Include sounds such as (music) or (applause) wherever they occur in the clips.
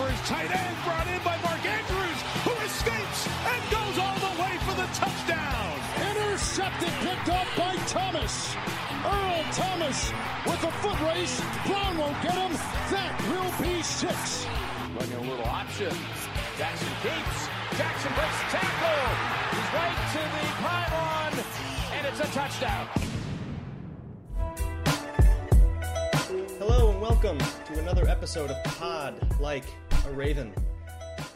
For his tight end brought in by Mark Andrews, who escapes and goes all the way for the touchdown. Intercepted, picked up by Thomas. Earl Thomas with a foot race. Brown won't get him. That will be six. Running a little option. Jackson keeps. Jackson breaks the tackle. He's right to the pylon, and it's a touchdown. Hello and welcome to another episode of Pod Like a Raven.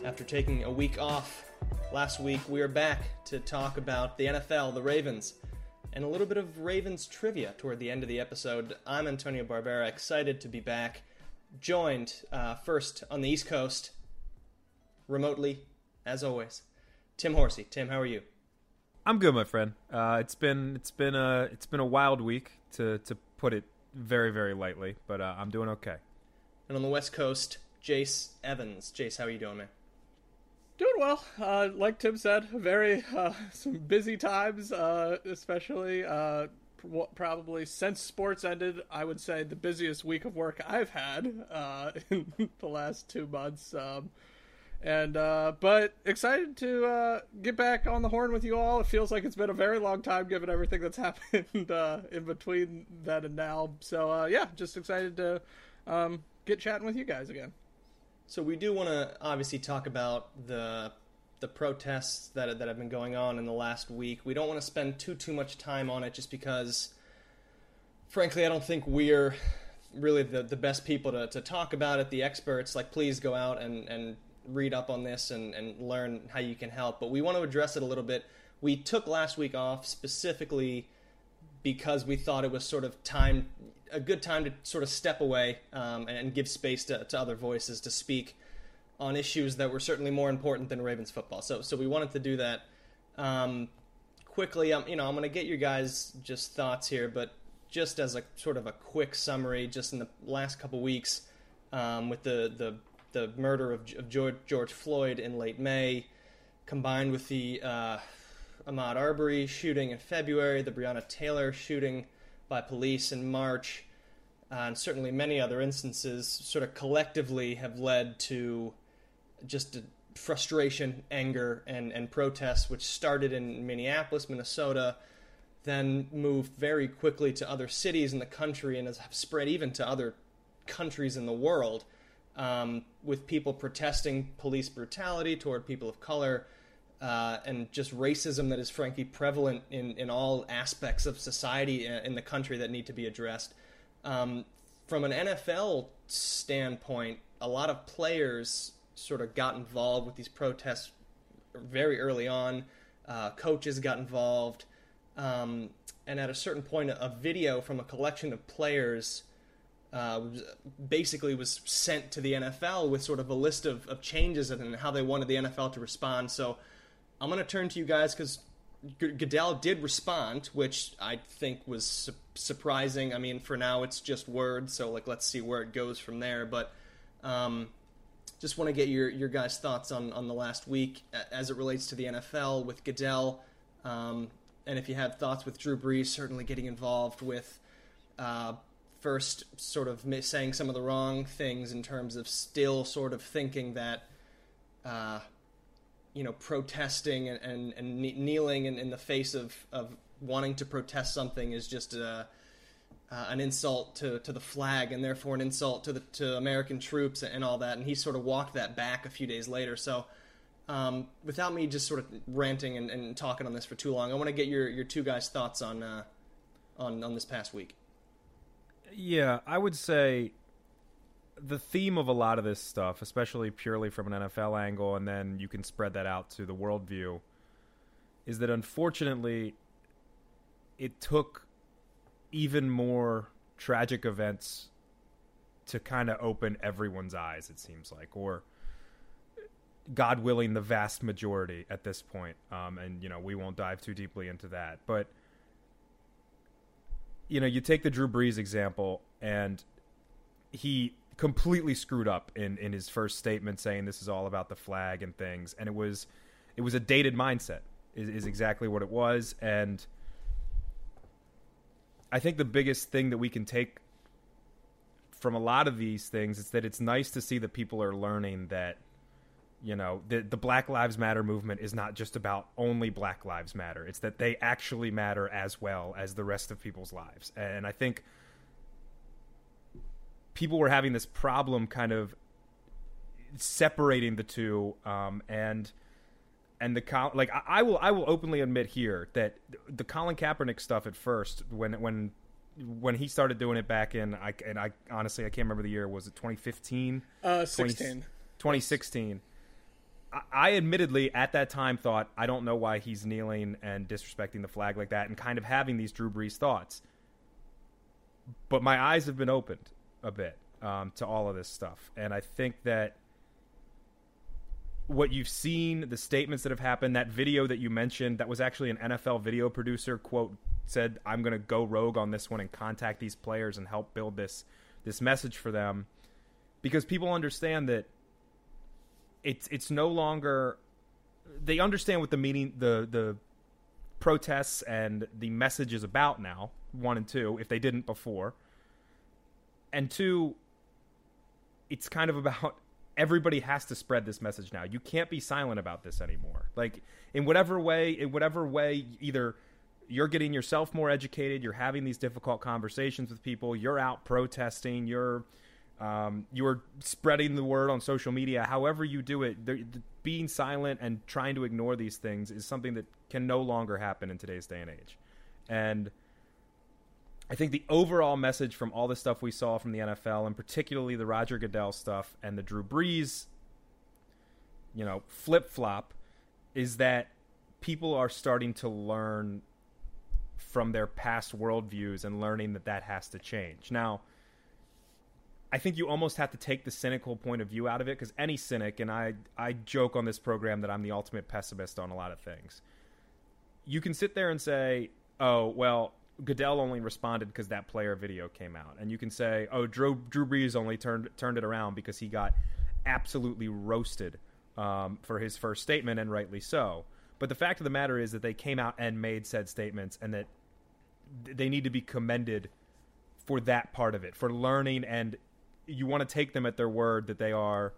After taking a week off last week, we are back to talk about the NFL, the Ravens, and a little bit of Ravens trivia toward the end of the episode. I'm Antonio Barbera, excited to be back, joined uh, first on the East Coast, remotely, as always, Tim Horsey. Tim, how are you? I'm good, my friend. Uh, it's been it's been a it's been a wild week to to put it very very lightly, but uh, I'm doing okay. And on the West Coast, Jace Evans. Jace, how are you doing, man? Doing well. Uh, like Tim said, very uh, some busy times, uh, especially uh, pr- probably since sports ended. I would say the busiest week of work I've had uh, (laughs) in the last two months. Um, and uh, but excited to get back on the horn with you all. It feels like it's been a very long time given everything that's (laughs) happened in between then and now. So yeah, just excited to um, get chatting with you guys again. So we do want to obviously talk about the the protests that that have been going on in the last week. We don't want to spend too too much time on it just because frankly I don't think we're really the, the best people to, to talk about it, the experts. Like please go out and, and read up on this and, and learn how you can help. But we want to address it a little bit. We took last week off specifically because we thought it was sort of time a good time to sort of step away um, and, give space to, to other voices to speak on issues that were certainly more important than Ravens football. So so we wanted to do that um, quickly. Um, you know, I'm going to get your guys just thoughts here, but just as a sort of a quick summary, just in the last couple weeks um, with the the the murder of, of George, George Floyd in late May, combined with the uh, Ahmaud Arbery shooting in February, the Breonna Taylor shooting by police in March, uh, and certainly many other instances, sort of collectively have led to just frustration, anger, and, and protests, which started in Minneapolis, Minnesota, then moved very quickly to other cities in the country and has spread even to other countries in the world, um, with people protesting police brutality toward people of color. Uh, and just racism that is frankly prevalent in, in all aspects of society uh, in the country that need to be addressed. Um, from an NFL standpoint, a lot of players sort of got involved with these protests very early on. Uh, coaches got involved, um, and at a certain point, a video from a collection of players uh, basically was sent to the NFL with sort of a list of, of changes and how they wanted the NFL to respond. So I'm going to turn to you guys because Goodell did respond, which I think was su- surprising. I mean, for now it's just words, so like let's see where it goes from there. But um, just want to get your your guys' thoughts on on the last week as it relates to the NFL with Goodell, um, and if you have thoughts with Drew Brees, certainly getting involved with. Uh, first, sort of saying some of the wrong things in terms of still sort of thinking that uh, you know, protesting and, and, and kneeling in, in, the face of, of wanting to protest something is just a, uh, an insult to, to the flag and therefore an insult to the to American troops and all that. And he sort of walked that back a few days later. So, um, without me just sort of ranting and, and, talking on this for too long, I want to get your, your two guys' thoughts on uh, on on this past week. Yeah, I would say the theme of a lot of this stuff, especially purely from an NFL angle, and then you can spread that out to the worldview, is that unfortunately, it took even more tragic events to kind of open everyone's eyes. It seems like, or God willing, the vast majority at this point. Um, and you know, we won't dive too deeply into that, but you know, you take the Drew Brees example, and he completely screwed up in in his first statement saying this is all about the flag and things. And it was it was a dated mindset is, is exactly what it was. And i think the biggest thing that we can take from a lot of these things is that it's nice to see that people are learning that you know the the black lives matter movement is not just about only black lives matter. It's that they actually matter as well as the rest of people's lives. And i think people were having this problem kind of separating the two um, and and the like I, I, will I will openly admit here that the Colin Kaepernick stuff at first when when when he started doing it back in I and I honestly I can't remember the year. Was it 2015 uh 16 2016 I, I admittedly at that time thought I don't know why he's kneeling and disrespecting the flag like that and kind of having these Drew Brees thoughts. But my eyes have been opened a bit um, to all of this stuff, and I think that what you've seen, the statements that have happened, that video that you mentioned, that was actually an NFL video producer quote said, "I'm going to go rogue on this one and contact these players and help build this this message for them," because people understand that it's it's no longer they understand what the meaning the the protests and the message is about now one and two if they didn't before and two, it's kind of about (laughs) everybody has to spread this message now. You can't be silent about this anymore. Like in whatever way, in whatever way, either you're getting yourself more educated, you're having these difficult conversations with people, you're out protesting, you're um, you're spreading the word on social media. However you do it, being silent and trying to ignore these things is something that can no longer happen in today's day and age. And I think the overall message from all the stuff we saw from the NFL, and particularly the Roger Goodell stuff and the Drew Brees, you know, flip flop, is that people are starting to learn from their past worldviews and learning that that has to change. Now, I think you almost have to take the cynical point of view out of it because any cynic, and I, I joke on this program that I'm the ultimate pessimist on a lot of things. You can sit there and say, oh, well, Goodell only responded because that player video came out, and you can say, "Oh, Drew Drew Brees only turned turned it around because he got absolutely roasted um, for his first statement, and rightly so." But the fact of the matter is that they came out and made said statements, and that they need to be commended for that part of it, for learning, and you want to take them at their word that they are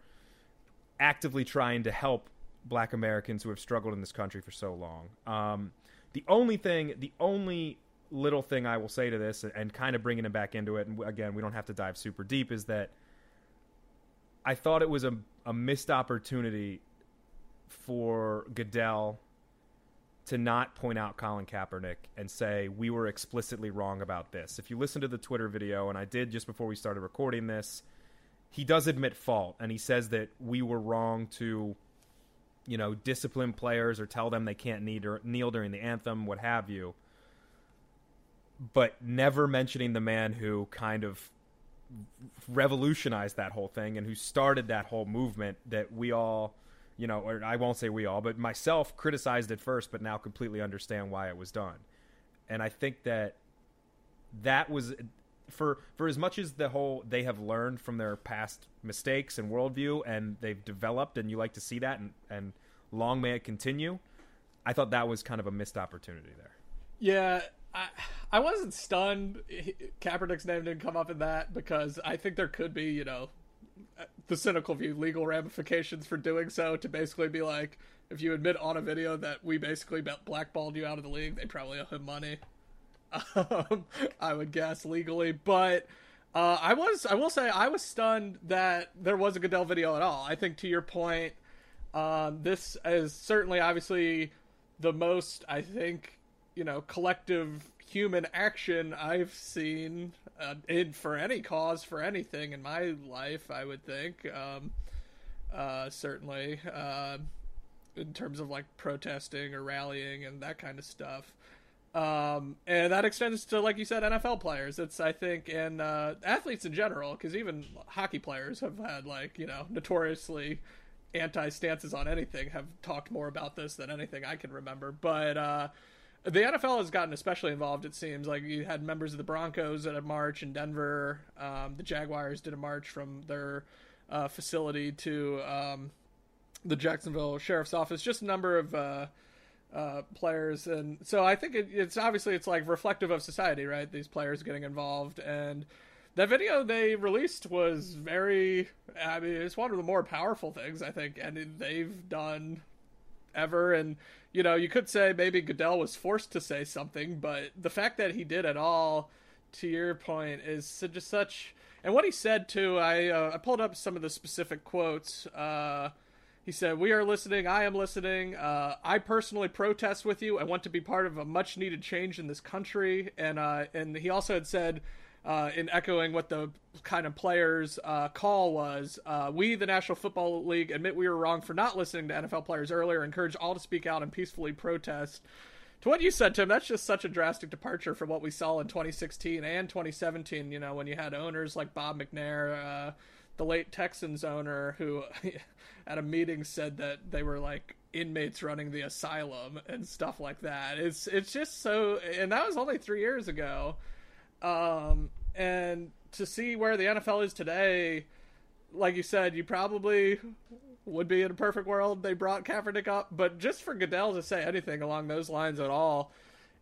actively trying to help Black Americans who have struggled in this country for so long. Um, the only thing, the only little thing I will say to this, and kind of bringing it back into it, and again, we don't have to dive super deep, is that I thought it was a, a missed opportunity for Goodell to not point out Colin Kaepernick and say we were explicitly wrong about this. If you listen to the Twitter video, and I did just before we started recording this, he does admit fault, and he says that we were wrong to, you know, discipline players or tell them they can't kneel during the anthem, what have you. But never mentioning the man who kind of revolutionized that whole thing and who started that whole movement that we all you know or i won't say we all but myself criticized at first but now completely understand why it was done. And i think that that was for for as much as the whole they have learned from their past mistakes and worldview and they've developed and you like to see that and and long may it continue i thought that was kind of a missed opportunity there. Yeah I, I wasn't stunned. Kaepernick's name didn't come up in that because I think there could be, you know, the cynical view, legal ramifications for doing so. To basically be like, if you admit on a video that we basically blackballed you out of the league, they probably owe him money. Um, I would guess legally, but uh, I was, I will say, I was stunned that there was a Goodell video at all. I think to your point, um, this is certainly, obviously, the most I think you know collective human action I've seen uh, in for any cause for anything in my life. I would think, um, uh, certainly, uh, in terms of like protesting or rallying and that kind of stuff. Um, and that extends to, like you said, NFL players. It's I think, and uh, athletes in general, because even hockey players have had like you know notoriously anti stances on anything. Have talked more about this than anything I can remember, but uh, the NFL has gotten especially involved. It seems like you had members of the Broncos at a march in Denver. Um, the Jaguars did a march from their uh, facility to um, the Jacksonville Sheriff's Office. Just a number of uh, uh, players, and so I think it, it's obviously it's like reflective of society, right? These players getting involved, and that video they released was very. I mean, it's one of the more powerful things I think, and they've done ever. And you know, you could say maybe Goodell was forced to say something, but the fact that he did at all, to your point, is just such. And what he said too, I uh, I pulled up some of the specific quotes. Uh, he said, "We are listening. I am listening. Uh, I personally protest with you. I want to be part of a much needed change in this country." And uh, and he also had said uh, in echoing what the kind of players' uh, call was. Uh, we, the National Football League, admit we were wrong for not listening to NFL players earlier. Encourage all to speak out and peacefully protest. To what you said, Tim, that's just such a drastic departure from what we saw in 2016 and 2017. You know, when you had owners like Bob McNair, uh, the late Texans owner, who (laughs) at a meeting said that they were like inmates running the asylum and stuff like that. It's it's just so, and that was only three years ago. Um, and to see where the NFL is today, like you said, you probably would be in a perfect world they brought Kaepernick up, but just for Goodell to say anything along those lines at all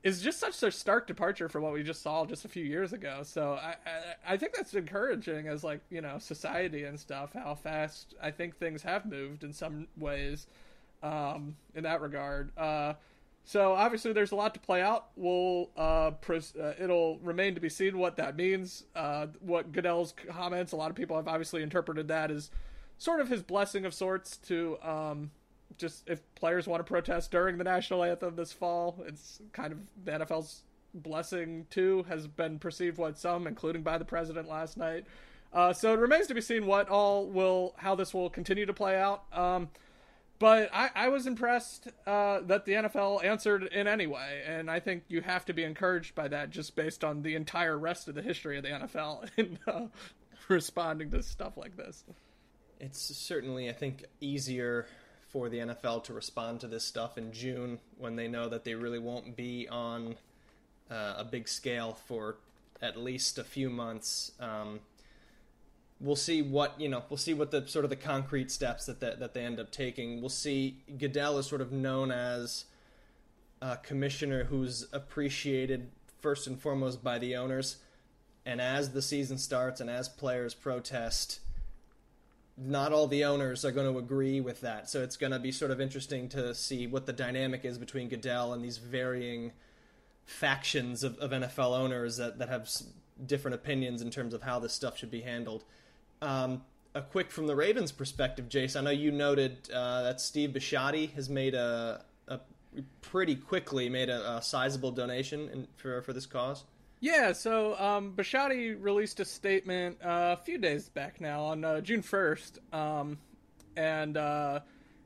is just such a stark departure from what we just saw just a few years ago. So I, I, I think that's encouraging as like you know society and stuff how fast I think things have moved in some ways um, in that regard. Uh, so obviously, there's a lot to play out. We'll uh, pres- uh, it'll remain to be seen what that means. Uh, what Goodell's comments, a lot of people have obviously interpreted that as sort of his blessing of sorts to um, just if players want to protest during the national anthem this fall. It's kind of the NFL's blessing too has been perceived what some, including by the president last night. Uh, so it remains to be seen what all will how this will continue to play out. Um, but I, I was impressed uh, that the NFL answered in any way, and I think you have to be encouraged by that just based on the entire rest of the history of the NFL (laughs) in uh, responding to stuff like this. It's certainly, I think, easier for the NFL to respond to this stuff in June when they know that they really won't be on uh, a big scale for at least a few months. Um, we'll see what you know. We'll see what the sort of the concrete steps that the, that they end up taking. We'll see. Goodell is sort of known as a commissioner who's appreciated first and foremost by the owners, and as the season starts and as players protest. Not all the owners are going to agree with that, so it's going to be sort of interesting to see what the dynamic is between Goodell and these varying factions of, of NFL owners that, that have different opinions in terms of how this stuff should be handled. Um, a quick from the Ravens' perspective, Jace. I know you noted uh, that Steve Bisciotti has made a, a pretty quickly made a, a sizable donation in, for for this cause. Yeah, so um, Bisciotti released a statement uh, a few days back now on uh, June 1st, um, and uh,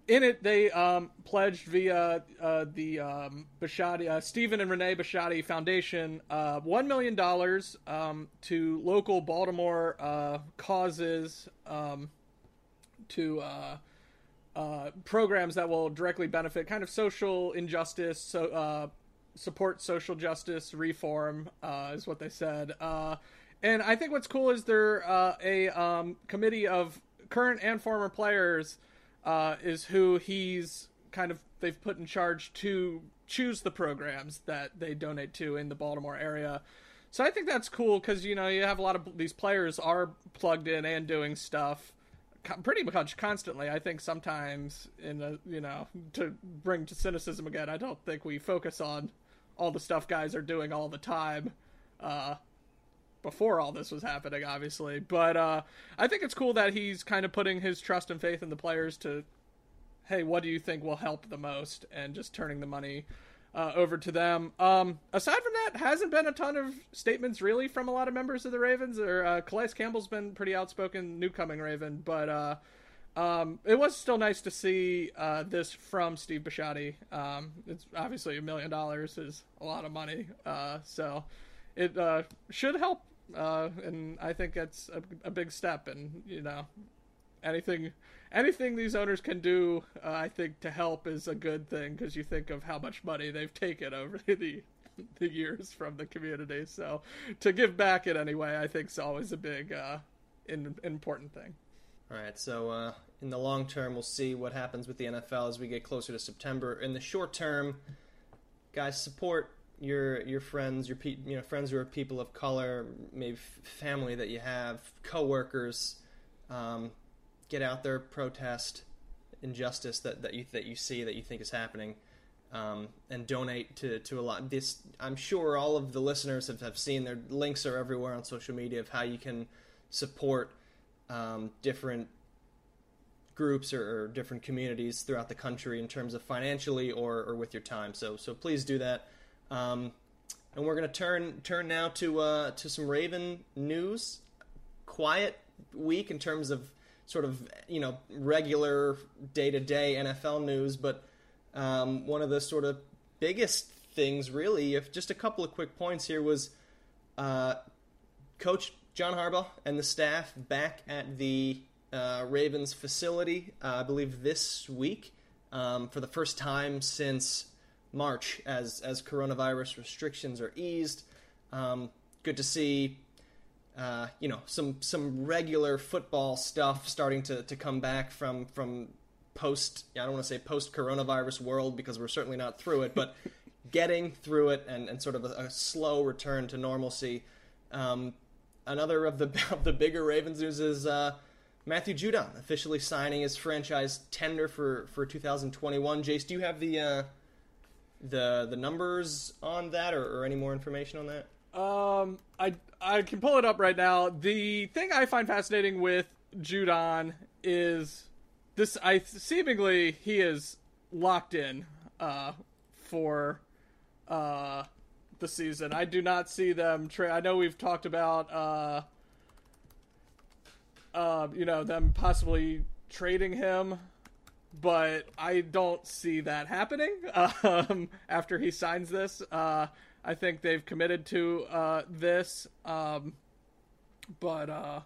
in it they um, pledged via uh, the um, uh, Stephen and Renee Bisciotti Foundation uh, $1 million um, to local Baltimore uh, causes um, to uh, uh, programs that will directly benefit kind of social injustice, so support social justice reform is what they said. And I think what's cool is they're a um, committee of current and former players uh, is who he's kind of they've put in charge to choose the programs that they donate to in the Baltimore area. So I think that's cool because you know you have a lot of these players are plugged in and doing stuff pretty much constantly. I think sometimes in a you know to bring to cynicism again, I don't think we focus on all the stuff guys are doing all the time uh, before all this was happening, obviously. But uh, I think it's cool that he's kind of putting his trust and faith in the players to, hey, what do you think will help the most, and just turning the money uh, over to them. Um, aside from that, hasn't been a ton of statements really from a lot of members of the Ravens. Or uh, Calais Campbell's been pretty outspoken, newcoming Raven, but. Uh, um, it was still nice to see uh, this from Steve Bisciotti. Um, it's obviously a million dollars is a lot of money, uh, so it uh, should help, uh, and I think it's a, a, big step. And you know, anything anything these owners can do, uh, I think, to help is a good thing because you think of how much money they've (laughs) taken over (laughs) the the years from the community. So to give back in any way, I think is always a big uh, in, important thing. All right, so uh, in the long term, we'll see what happens with the NFL as we get closer to September. In the short term, guys, support your your friends, your pe- you know friends who are people of color, maybe family that you have, coworkers. Um, get out there, protest injustice that, that you that you see that you think is happening, um, and donate to, to a lot. This I'm sure all of the listeners have, have seen. Their links are everywhere on social media of how you can support um, different groups or, or, different communities throughout the country in terms of financially or, or with your time. So so please do that. Um, and we're gonna turn turn now to uh, to some Raven news. Quiet week in terms of sort of you know regular day to day NFL news, but um, one of the sort of biggest things, really, if just a couple of quick points here was uh, Coach John Harbaugh and the staff back at the uh, Ravens facility, uh, I believe this week, um, for the first time since March, as as coronavirus restrictions are eased. Um, good to see, uh, you know, some some regular football stuff starting to, to come back from from post. I don't want to say post coronavirus world because we're certainly not through it, but (laughs) getting through it and, and sort of a, a slow return to normalcy. Um, another of the (laughs) of the bigger Ravens news is uh, Matthew Judon officially signing his franchise tender for, for 2021. Jace, do you have the uh, the the numbers on that, or, or any more information on that? Um, I I can pull it up right now. The thing I find fascinating with Judon is this. I seemingly he is locked in uh, for uh, the season. I do not see them. Tra- I know we've talked about, uh, uh, you know, them possibly trading him, but I don't see that happening (laughs) um, after he signs this. Uh, I think they've committed to uh, this, um, but uh,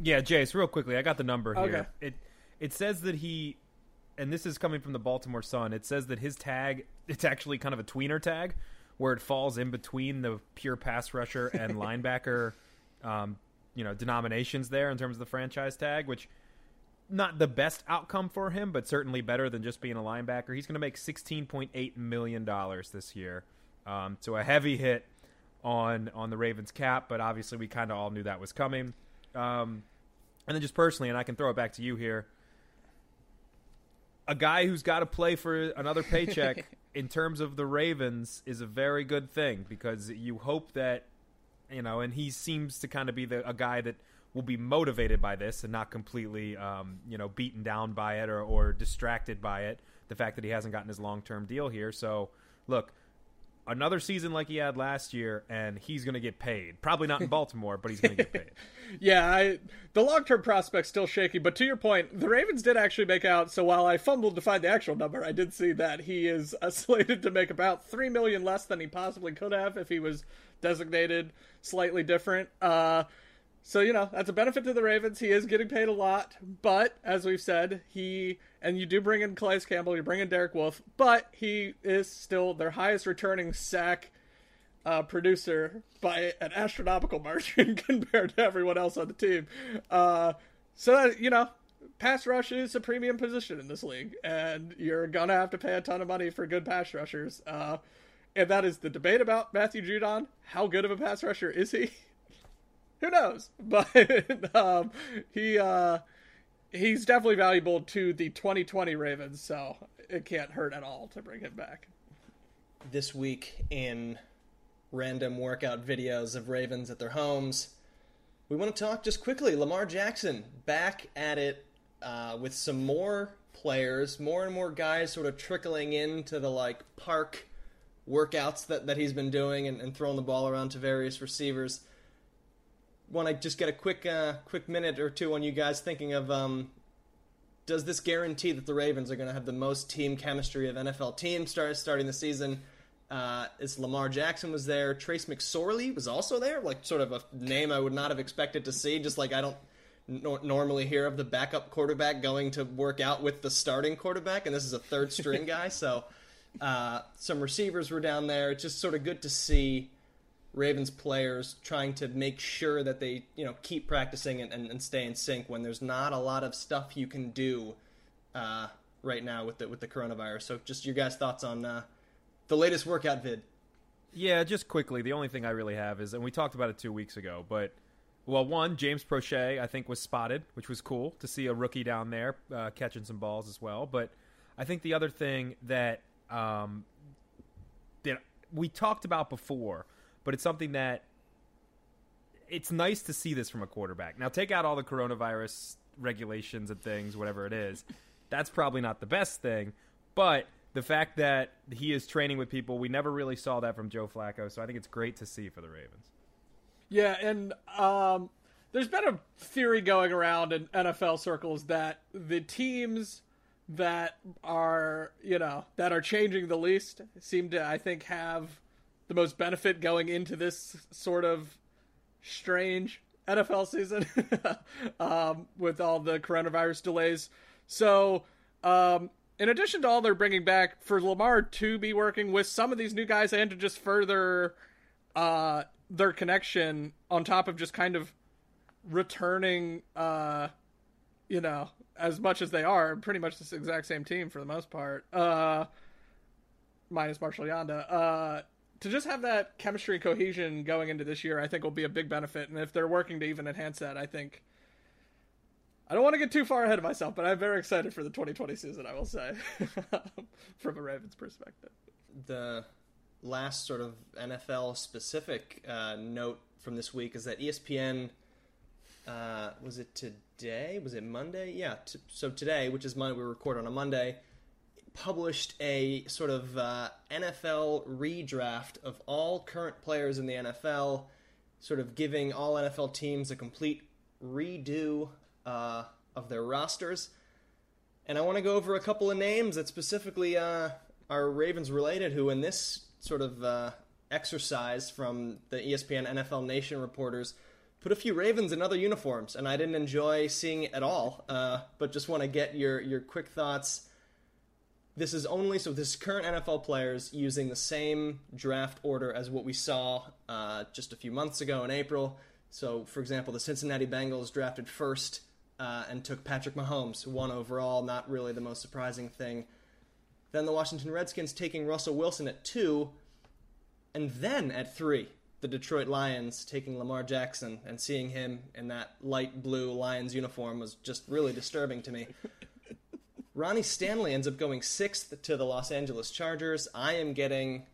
yeah, Jace, real quickly, I got the number here. Okay. It it says that he, and this is coming from the Baltimore Sun. It says that his tag, it's actually kind of a tweener tag where it falls in between the pure pass rusher and (laughs) linebacker, um, you know, denominations there in terms of the franchise tag, which not the best outcome for him, but certainly better than just being a linebacker. He's going to make sixteen point eight million dollars this year, um, so a heavy hit on on the Ravens cap. But obviously, we kind of all knew that was coming. Um, and then just personally, and I can throw it back to you here. A guy who's got to play for another paycheck (laughs) in terms of the Ravens is a very good thing because you hope that you know, and he seems to kind of be the a guy that will be motivated by this and not completely um, you know beaten down by it or, or distracted by it. The fact that he hasn't gotten his long term deal here. So look, another season like he had last year, and he's going to get paid. Probably not in (laughs) Baltimore, but he's going to get paid. (laughs) yeah, I, the long term prospect's still shaky. But to your point, the Ravens did actually make out. So while I fumbled to find the actual number, I did see that he is uh, (laughs) slated to make about three million less than he possibly could have if he was designated slightly different. Uh, so you know that's a benefit to the Ravens. He is getting paid a lot, but as we've said, he and you do bring in Calais Campbell, you bring in Derek Wolfe, but he is still their highest returning sack uh, producer by an astronomical margin (laughs) compared to everyone else on the team. Uh, so that, you know, pass rush is a premium position in this league, and you're gonna have to pay a ton of money for good pass rushers. Uh, and that is the debate about Matthew Judon. How good of a pass rusher is he? (laughs) who knows? (laughs) But um, he uh, he's definitely valuable to the 2020 Ravens, so it can't hurt at all to bring him back. This week in random workout videos of Ravens at their homes, we want to talk just quickly. Lamar Jackson back at it uh, with some more players, more and more guys sort of trickling into the like park workouts that, that he's been doing and, and throwing the ball around to various receivers want to just get a quick uh, quick minute or two on you guys thinking of um, does this guarantee that the Ravens are going to have the most team chemistry of NFL teams start, starting the season? Uh, is Lamar Jackson was there? Trace McSorley was also there, like sort of a name I would not have expected to see. Just like I don't normally hear of the backup quarterback going to work out with the starting quarterback, and this is a third string (laughs) guy. So uh, some receivers were down there. It's just sort of good to see Ravens players trying to make sure that they you know keep practicing and, and, and stay in sync when there's not a lot of stuff you can do uh, right now with the with the coronavirus. So just your guys' thoughts on uh, the latest workout vid. Yeah, just quickly. The only thing I really have is, and we talked about it two weeks ago, but well, one James Proche I think was spotted, which was cool to see a rookie down there uh, catching some balls as well. But I think the other thing that um, that we talked about before but it's something that it's nice to see this from a quarterback. Now, take out all the coronavirus regulations and things, whatever it is. (laughs) That's probably not the best thing, but the fact that he is training with people, we never really saw that from Joe Flacco, so I think it's great to see for the Ravens. Yeah, and um, there's been a theory going around in NFL circles that the teams that are, you know, that are changing the least seem to, I think, have the most benefit going into this sort of strange NFL season (laughs) um, with all the coronavirus delays. So, um, in addition to all they're bringing back for Lamar to be working with some of these new guys and to just further uh, their connection on top of just kind of returning, uh, you know, as much as they are, pretty much the exact same team for the most part, uh, minus Marshal Yanda. To just have that chemistry cohesion going into this year, I think will be a big benefit. And if they're working to even enhance that, I think I don't want to get too far ahead of myself, but I'm very excited for the 2020 season. I will say, (laughs) from a Ravens perspective. The last sort of NFL specific uh, note from this week is that ESPN uh, was it today? Was it Monday? Yeah. T- so today, which is Monday, we record on a Monday published a sort of uh, NFL redraft of all current players in the NFL, sort of giving all NFL teams a complete redo uh, of their rosters. And I want to go over a couple of names that specifically uh, are Ravens related, who in this sort of uh, exercise from the ESPN NFL Nation reporters put a few Ravens in other uniforms, and I didn't enjoy seeing it at all. Uh, but just want to get your your quick thoughts this is only so this current NFL players using the same draft order as what we saw uh, just a few months ago in April. So, for example, the Cincinnati Bengals drafted first uh, and took Patrick Mahomes, one overall. Not really the most surprising thing. Then the Washington Redskins taking Russell Wilson at two, and then at three, the Detroit Lions taking Lamar Jackson and seeing him in that light blue Lions uniform was just really disturbing to me. (laughs) Ronnie Stanley ends up going sixth to the Los Angeles Chargers. I am getting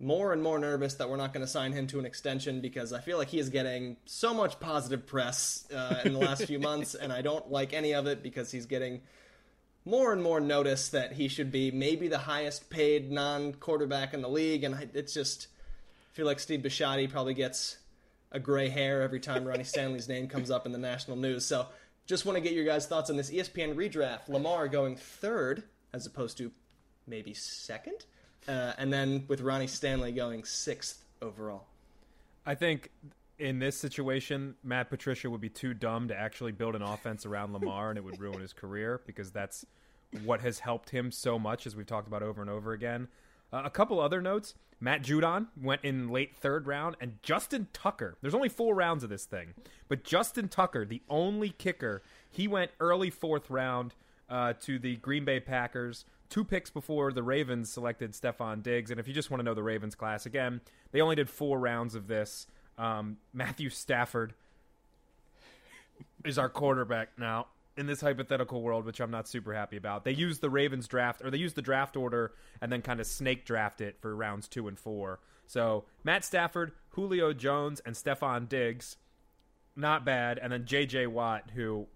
more and more nervous that we're not going to sign him to an extension because I feel like he is getting so much positive press uh, in the last few months, and I don't like any of it because he's getting more and more notice that he should be maybe the highest paid non quarterback in the league. And I, it's just, I feel like Steve Bisciotti probably gets a gray hair every time Ronnie Stanley's name comes up in the national news. So just want to get your guys' thoughts on this ESPN redraft. Lamar going third as opposed to maybe second. Uh, and then with Ronnie Stanley going sixth overall. I think in this situation, Matt Patricia would be too dumb to actually build an offense around Lamar, and it would ruin his career because that's what has helped him so much, as we've talked about over and over again. Uh, a couple other notes: Matt Judon went in late third round, and Justin Tucker. There's only four rounds of this thing, but Justin Tucker, the only kicker, he went early fourth round uh, to the Green Bay Packers. Two picks before the Ravens selected Stefon Diggs, and if you just want to know the Ravens class again, they only did four rounds of this. Um, Matthew Stafford is our quarterback now in this hypothetical world, which I'm not super happy about. They use the Ravens draft, or they use the draft order and then kind of snake draft it for rounds two and four. So Matt Stafford, Julio Jones, and Stefon Diggs, not bad. And then J.J. Watt, who,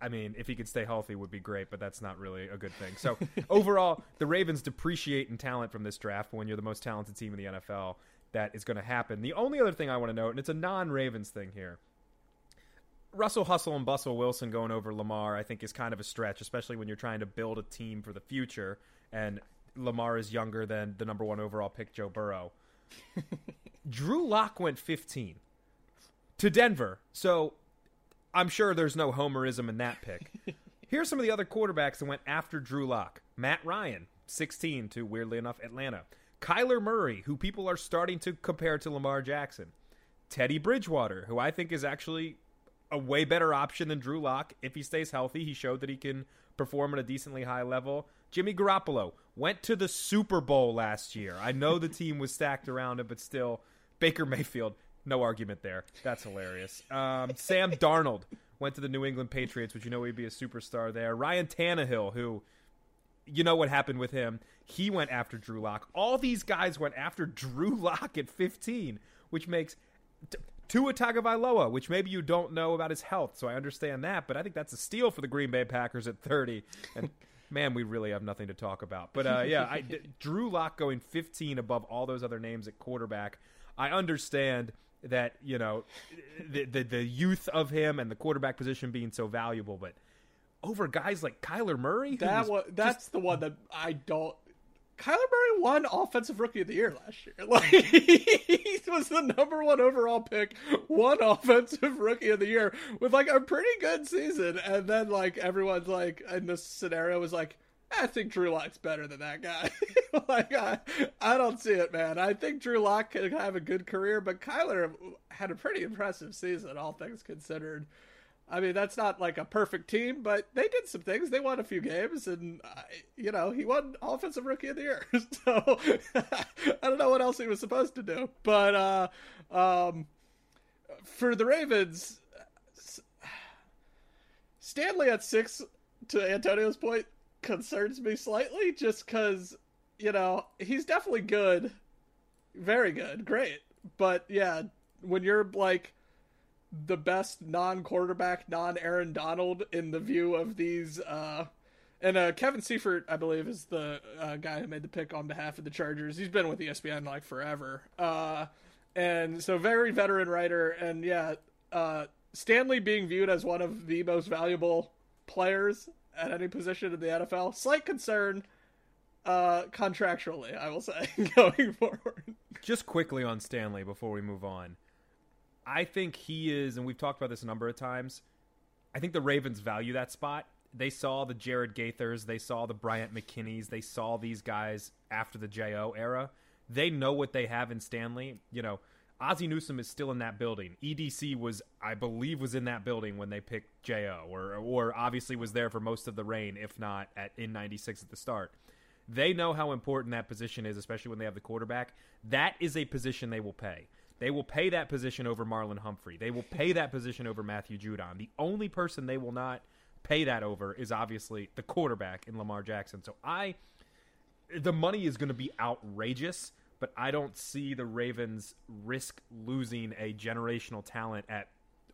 I mean, if he could stay healthy, would be great, but that's not really a good thing. So (laughs) overall, the Ravens depreciate in talent from this draft. When you're the most talented team in the NFL, that is going to happen. The only other thing I want to note, and it's a non-Ravens thing here. Russell Hustle and Bustle Wilson going over Lamar, I think, is kind of a stretch, especially when you're trying to build a team for the future. And Lamar is younger than the number one overall pick, Joe Burrow. (laughs) Drew Lock went 15 to Denver. So I'm sure there's no homerism in that pick. (laughs) Here's some of the other quarterbacks that went after Drew Lock Matt Ryan, 16 to, weirdly enough, Atlanta. Kyler Murray, who people are starting to compare to Lamar Jackson. Teddy Bridgewater, who I think is actually a way better option than Drew Lock if he stays healthy. He showed that he can perform at a decently high level. Jimmy Garoppolo went to the Super Bowl last year. I know the team was stacked around him, but still, Baker Mayfield, no argument there. That's hilarious. Um, Sam Darnold went to the New England Patriots, which you know he'd be a superstar there. Ryan Tannehill, who you know what happened with him. He went after Drew Lock. All these guys went after Drew Lock at 15, which makes Tua Tagovailoa, which maybe you don't know about his health, so I understand that. But I think that's a steal for the Green Bay Packers at 30. And (laughs) man, we really have nothing to talk about. But uh, yeah, I, (laughs) Drew Lock going 15 above all those other names at quarterback. I understand that you know the, the the youth of him and the quarterback position being so valuable, but over guys like Kyler Murray, That was that's the one that I don't. Kyler Murray won Offensive Rookie of the Year last year. (laughs) Like he was the number one overall pick, won Offensive Rookie of the Year with like a pretty good season, and then like everyone's like in this scenario was like, I think Drew Lock's better than that guy. (laughs) like I, I don't see it, man. I think Drew Lock could have a good career, but Kyler had a pretty impressive season, all things considered. I mean, that's not like a perfect team, but they did some things. They won a few games, and uh, you know, he won Offensive Rookie of the Year. (laughs) So (laughs) I don't know what else he was supposed to do, but uh, um, for the Ravens, Stanley at six, to Antonio's point, concerns me slightly, just because you know he's definitely good, very good, great, but yeah, when you're like the best non-quarterback, non-Aaron Donald in the view of these. Uh, and uh, Kevin Seifert, I believe, is the uh, guy who made the pick on behalf of the Chargers. He's been with ESPN like forever, uh, and so very veteran writer. And yeah, uh, Stanley being viewed as one of the most valuable players at any position in the NFL. Slight concern, uh, contractually, I will say, (laughs) going forward. just quickly on Stanley before we move on. I think he is, and we've talked about this a number of times. I think the Ravens value that spot. They saw the Jared Gaithers, they saw the Bryant McKinneys, they saw these guys after the Jo era. They know what they have in Stanley. You know, Ozzie Newsome is still in that building. EDC was, I believe, was in that building when they picked Jo, or or obviously was there for most of the reign, if not at in '96 at the start. They know how important that position is, especially when they have the quarterback. That is a position they will pay. They will pay that position over Marlon Humphrey. They will pay that position over Matthew Judon. The only person they will not pay that over is obviously the quarterback in Lamar Jackson. So I the money is going to be outrageous, but I don't see the Ravens risk losing a generational talent at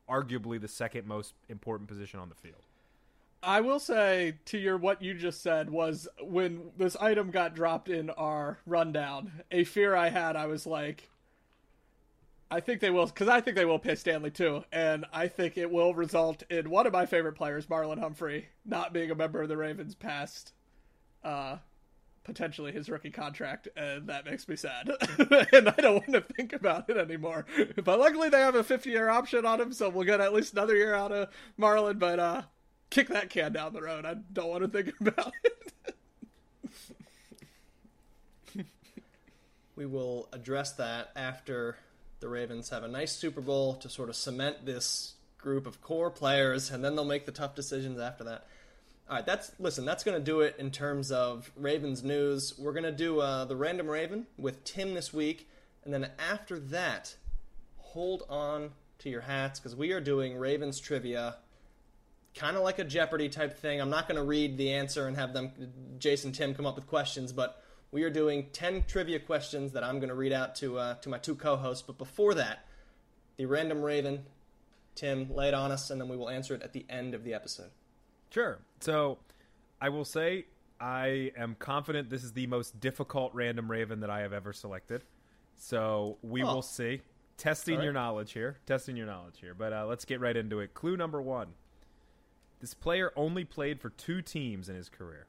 arguably the second most important position on the field. I will say to your what you just said was when this item got dropped in our rundown, a fear I had, I was like, I think they will, because I think they will pay Stanley too, and I think it will result in one of my favorite players, Marlon Humphrey, not being a member of the Ravens past uh, potentially his rookie contract, and that makes me sad. (laughs) and I don't want to think about it anymore. But luckily, they have a 50 year option on him, so we'll get at least another year out of Marlon. But uh, kick that can down the road. I don't want to think (laughs) about it. we will address that after the Ravens have a nice Super Bowl to sort of cement this group of core players, and then they'll make the tough decisions after that. All right, that's listen. That's going to do it in terms of Ravens news. We're going to do uh, the random Raven with Tim this week, and then after that, hold on to your hats because we are doing Ravens trivia, kind of like a Jeopardy type thing. I'm not going to read the answer and have them, Jason, Tim, come up with questions, but we are doing 10 trivia questions that I'm going to read out to uh, to my two co-hosts. But before that, the random Raven, Tim, lay it on us, and then we will answer it at the end of the episode. Sure. So I will say I am confident this is the most difficult random Raven that I have ever selected. So we Oh. will see. Testing right. your knowledge here. Testing your knowledge here. But uh, let's get right into it. Clue number one. This player only played for two teams in his career.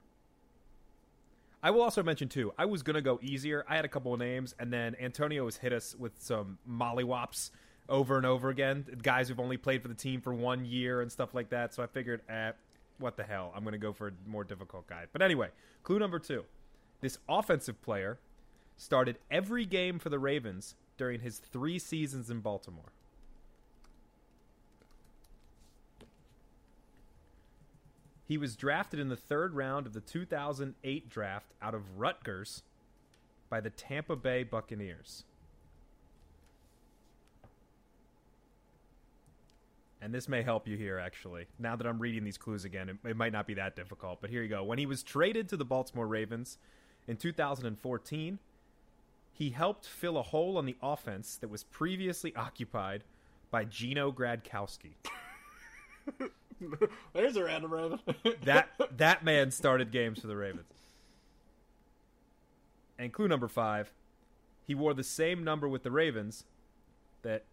I will also mention too. I was gonna go easier. I had a couple of names, and then Antonio has hit us with some mollywops over and over again. Guys who've only played for the team for one year and stuff like that. So I figured, eh, what the hell? I'm gonna go for a more difficult guy. But anyway, clue number two: this offensive player started every game for the Ravens during his three seasons in Baltimore. He was drafted in the third round of the 2008 draft out of Rutgers by the Tampa Bay Buccaneers. And this may help you here, actually. Now that I'm reading these clues again, it, it might not be that difficult. But here you go. When he was traded to the Baltimore Ravens in 2014, he helped fill a hole on the offense that was previously occupied by Gino Gradkowski. (laughs) (laughs) There's a random Raven. (laughs) that that man started games for the Ravens. And clue number five, he wore the same number with the Ravens that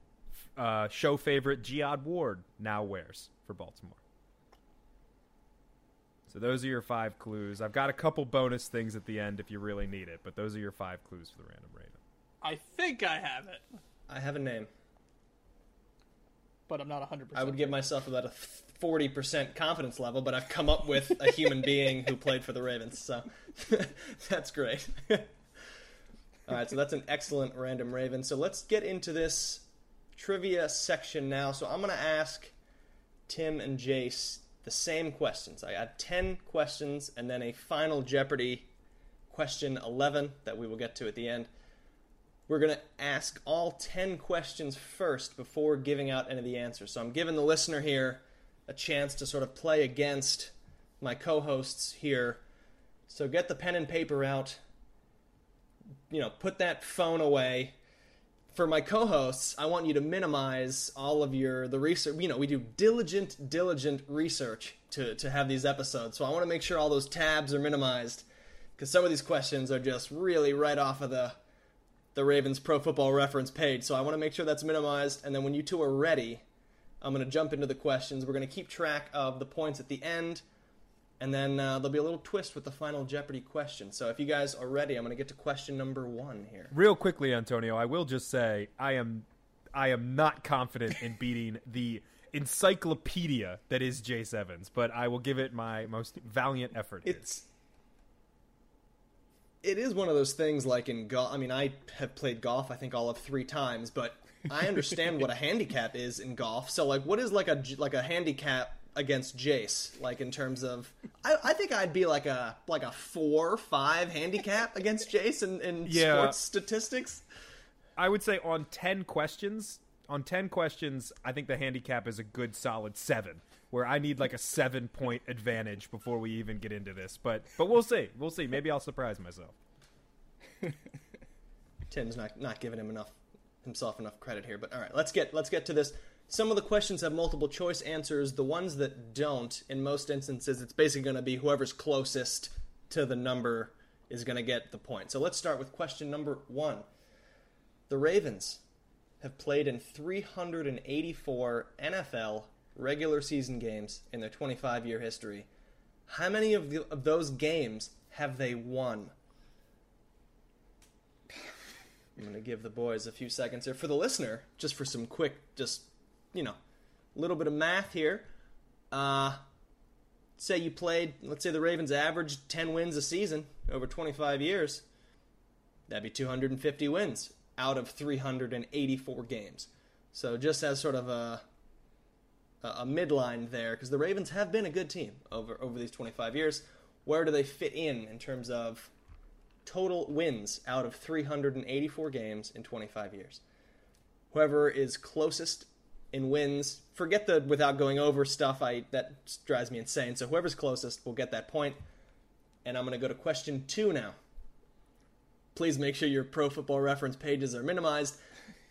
uh, show favorite Jihad Ward now wears for Baltimore. So those are your five clues. I've got a couple bonus things at the end if you really need it, but those are your five clues for the random Raven. I think I have it, I have a name. but I'm not 100%. I would give myself about a forty percent confidence level, but I've come up with a human (laughs) being who played for the Ravens, so (laughs) that's great. (laughs) All right, so that's an excellent random Raven. So let's get into this trivia section now. So I'm going to ask Tim and Jace the same questions. I got ten questions, and then a final Jeopardy question eleven that we will get to at the end. We're going to ask all 10 questions first before giving out any of the answers. So I'm giving the listener here a chance to sort of play against my co hosts here. So get the pen and paper out. You know, put that phone away. For my co-hosts, I want you to minimize all of your the research. You know, we do diligent, diligent research to to have these episodes. So I want to make sure all those tabs are minimized because some of these questions are just really right off of the the Ravens Pro Football Reference page. So I want to make sure that's minimized. And then when you two are ready, I'm going to jump into the questions. We're going to keep track of the points at the end. And then uh, there'll be a little twist with the final Jeopardy question. So if you guys are ready, I'm going to get to question number one here. Real quickly, Antonio, I will just say I am I am not confident in (laughs) beating the encyclopedia that is Jace Evans, but I will give it my most valiant effort. here. It's it is one of those things like in golf. I mean, I have played golf. I think all of three times, but I understand what a handicap is in golf. So, like, what is like a like a handicap against Jace? Like in terms of, I, I think I'd be like a like a four five handicap against Jace in, in (laughs) Yeah. sports statistics. I would say on 10 questions, on 10 questions, I think the handicap is a good solid 7 where I need like a 7 point advantage before we even get into this. But but we'll see. We'll see. Maybe I'll surprise myself. Tim's not not giving him enough himself enough credit here. But all right, let's get let's get to this. Some of the questions have multiple choice answers. The ones that don't, in most instances, it's basically going to be whoever's closest to the number is going to get the point. So let's start with question number one. The Ravens have played in 384 NFL regular season games in their 25 year history. How many of, the, of those games have they won? I'm going to give the boys a few seconds here. For the listener, just for some quick, just, you know, a little bit of math here. Uh, say you played, let's say the Ravens averaged 10 wins a season over 25 years. That'd be 250 wins out of 384 games. So just as sort of a a midline there, because the Ravens have been a good team over over these 25 years. Where do they fit in in terms of total wins out of 384 games in 25 years? Whoever is closest in wins, forget the without going over stuff. I that drives me insane. So whoever's closest will get that point. And I'm going to go to question two now. Please make sure your Pro Football Reference pages are minimized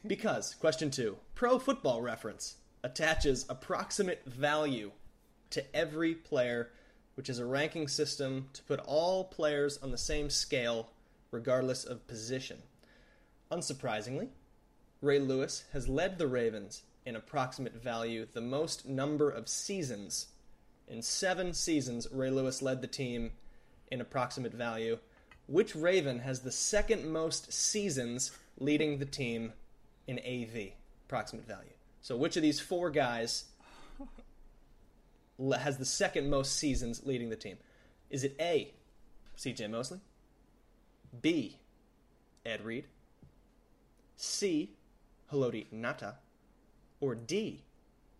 because (laughs) question two: Pro Football Reference attaches approximate value to every player, which is a ranking system to put all players on the same scale, regardless of position. Unsurprisingly, Ray Lewis has led the Ravens in approximate value the most number of seasons. In seven seasons, Ray Lewis led the team in approximate value. Which Raven has the second most seasons leading the team in AV, approximate value? So, which of these four guys has the second most seasons leading the team? Is it A, CJ Mosley? B, Ed Reed? C, Haloti Ngata? Or D,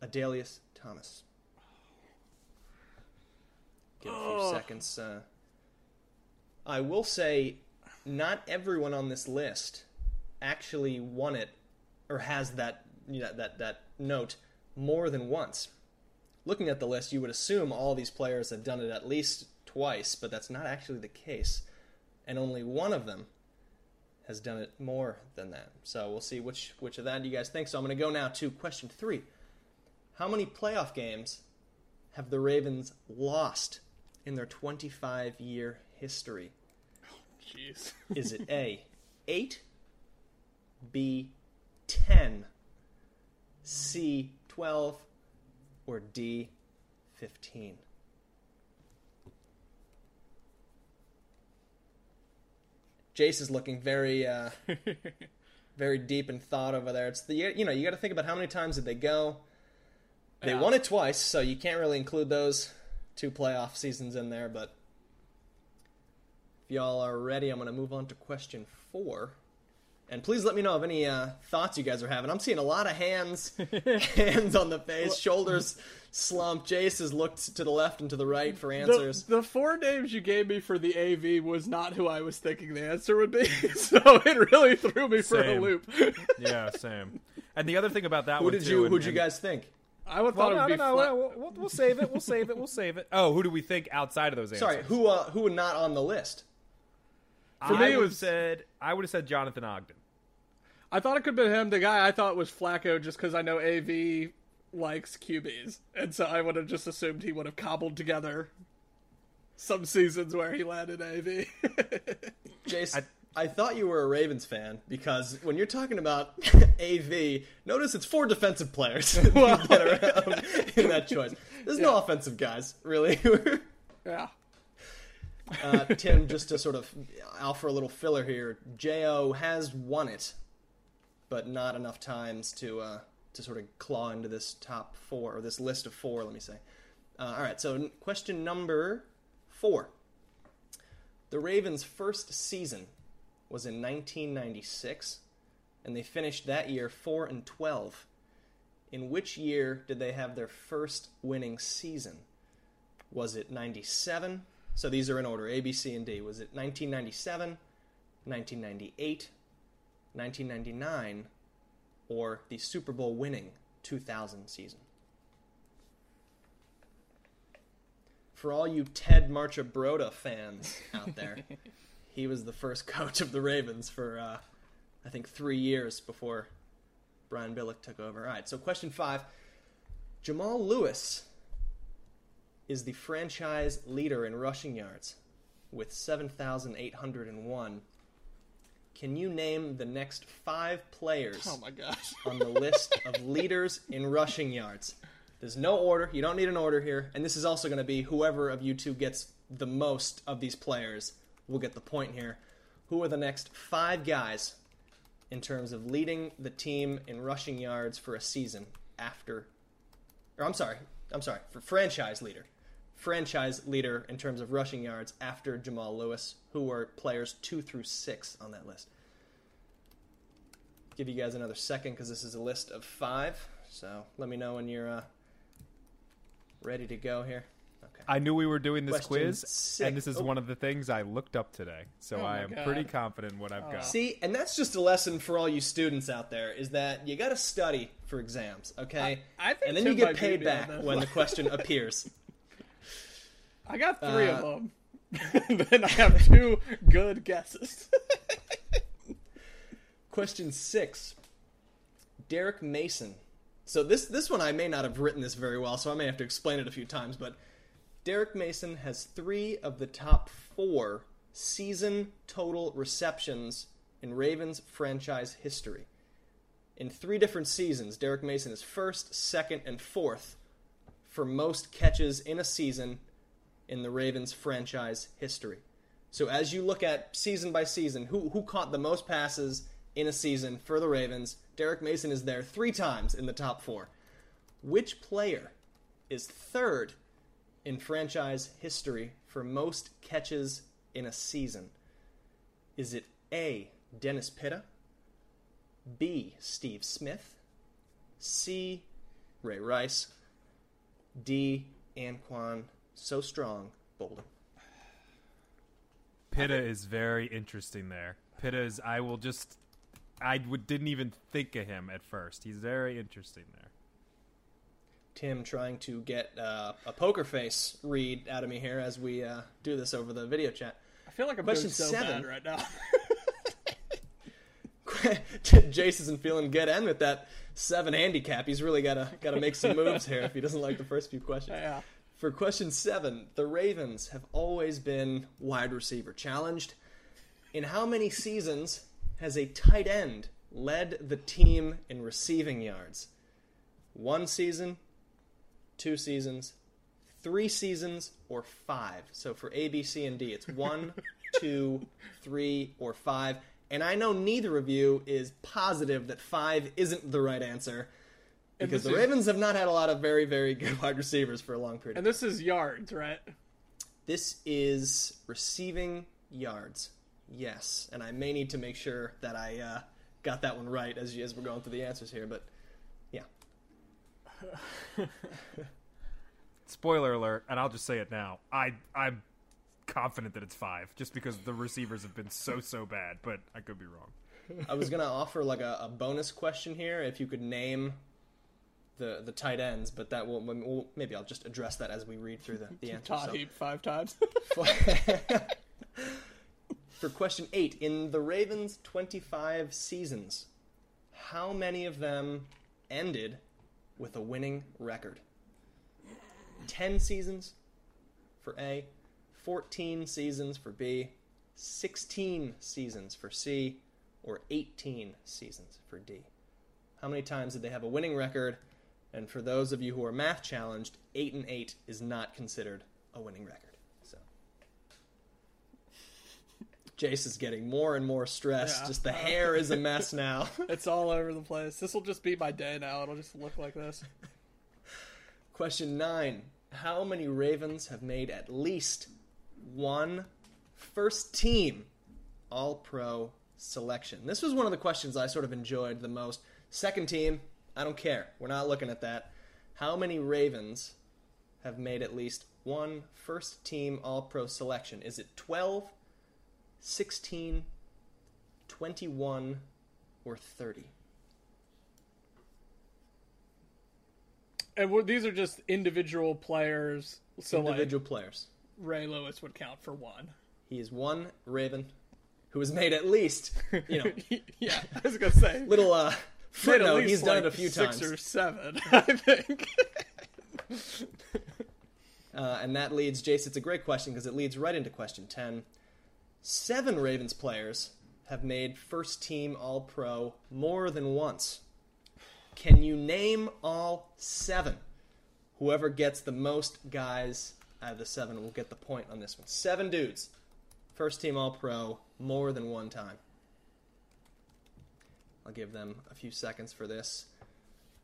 Adalius Thomas? Give a few Oh. seconds. Uh, I will say, not everyone on this list actually won it or has that you know, that that note more than once. Looking at the list, you would assume all these players have done it at least twice, but that's not actually the case, and only one of them has done it more than that. So we'll see which which of that you guys think. So I'm going to go now to question three: How many playoff games have the Ravens lost in their 25 year history? Jeez. Is it (laughs) A, 8, B, 10, C, 12, or D, 15? Jace is looking very, uh, (laughs) very deep in thought over there. It's the you know you got to think about how many times did they go. They Yeah. won it twice, so you can't really include those two playoff seasons in there. But if y'all are ready, I'm going to move on to question four. And please let me know of any uh, thoughts you guys are having. I'm seeing a lot of hands, (laughs) hands on the face, shoulders slumped. Jace has looked to the left and to the right for answers. the four names you gave me for the AV was not who I was thinking the answer would be, (laughs) so it really threw me for a loop. (laughs) Yeah, same. And the other thing about that Who one did too, you? and- Who'd you guys think? I would Well, thought it no, be no, no, flat. we'll, we'll, we'll save it. We'll save it. We'll save it. We'll save it. Oh, who do we think outside of those answers? Sorry, who? Uh, who not on the list? For me, I it would was- have said I would have said Jonathan Ogden. I thought it could have been him. The guy I thought was Flacco, just because I know AV likes QBs, and so I would have just assumed he would have cobbled together some seasons where he landed AV. (laughs) Jace, I, thought you were a Ravens fan because when you're talking about (laughs) AV, notice it's four defensive players (laughs) that are um, in that choice. There's no offensive guys, really. yeah. Uh, Tim, just to sort of offer a little filler here, Jo has won it, but not enough times to uh, to sort of claw into this top four or this list of four. Let me say. Uh, all right, so question number four. The Ravens' first season was in 1996, and they finished that year four and twelve. In which year did they have their first winning season? Was it 97? So these are in order A, B, C, and D. Was it 1997, 1998, 1999, or the Super Bowl winning 2000 season? For all you Ted Marchibroda fans out there, (laughs) he was the first coach of the Ravens for, uh, I think, three years before Brian Billick took over. All right, so question five Jamal Lewis is the franchise leader in rushing yards with 7,801. Can you name the next five players Oh my gosh. (laughs) on the list of leaders in rushing yards? There's no order. You don't need an order here. And this is also going to be whoever of you two gets the most of these players will get the point here. Who are the next five guys in terms of leading the team in rushing yards for a season after. Or I'm sorry. I'm sorry. For franchise leader. Franchise leader in terms of rushing yards after Jamal Lewis, who are players two through six on that list. Give you guys another second because this is a list of five. So let me know when you're uh, ready to go here. Okay. I knew we were doing this Question quiz, six. and this is Oh. one of the things I looked up today. So Oh I am God. pretty confident in what I've got. See, and that's just a lesson for all you students out there: is that you got to study for exams, okay? I- I think and then Tim you get paid beat me on back when the (laughs) question appears. I got three Uh, of them. (laughs) then I have two good guesses. (laughs) Question six: Derrick Mason. So this this one I may not have written this very well, so I may have to explain it a few times. But Derrick Mason has three of the top four season total receptions in Ravens franchise history. In three different seasons, Derrick Mason is first, second, and fourth for most catches in a season in the Ravens franchise history. So as you look at season by season, who who caught the most passes in a season for the Ravens? Derrick Mason is there three times in the top four. Which player is third in franchise history for most catches in a season? Is it A. Dennis Pitta, B. Steve Smith, C. Ray Rice, D. Anquan So Strong Boldin? Pitta is very interesting there. Pitta is. I will just. I would, didn't even think of him at first. He's very interesting there. Tim trying to get uh, a poker face read out of me here as we uh, do this over the video chat. I feel like I'm Question doing so seven. bad right now. (laughs) Jace isn't feeling good, and with that seven handicap, he's really gotta gotta make some moves here if he doesn't like the first few questions. (laughs) yeah. For question seven, the Ravens have always been wide receiver challenged. In how many seasons has a tight end led the team in receiving yards? One season, two seasons, three seasons, or five. So for A, B, C, and D, it's one, (laughs) two, three, or five. And I know neither of you is positive that five isn't the right answer because the is- Ravens have not had a lot of very, very good (laughs) wide receivers for a long period. And this is yards, right? This is receiving yards. Yes, and I may need to make sure that I uh, got that one right as as we're going through the answers here. But yeah, (laughs) Spoiler alert, and I'll just say it now. I I'm confident that it's five, just because the receivers have been so so bad, but I could be wrong. I was gonna offer like a, a bonus question here if you could name the the tight ends, but that will we'll, maybe I'll just address that as we read through the the (laughs) answers. Todd So- Heap five times. (laughs) (laughs) For question eight, in the Ravens' 25 seasons, how many of them ended with a winning record? 10 seasons for A, 14 seasons for B, 16 seasons for C, or 18 seasons for D? How many times did they have a winning record? And for those of you who are math challenged, 8 and 8 is not considered a winning record. So Jace is getting more and more stressed. Yeah. Just the hair is a mess now. (laughs) it's all over the place. This will just be my day now. It'll just look like this. (laughs) Question nine. How many Ravens have made at least one first team All Pro selection? This was one of the questions I sort of enjoyed the most. Second team, I don't care. We're not looking at that. How many Ravens have made at least one first team All Pro selection? Is it 12, 16, 21, or 30? And these are just individual players. So Individual players. Ray Lewis would count for one. He is one Raven who has made at least, you know, (laughs) yeah, I was gonna say. little uh, Made at Footnote, least he's done like it a few six times. or seven, (laughs) I think. (laughs) Uh, and that leads, Jace, it's a great question because it leads right into question 10. Seven Ravens players have made first team All Pro more than once. Can you name all seven? Whoever gets the most guys out of the seven will get the point on this one. Seven dudes, first team All Pro more than one time. I'll give them a few seconds for this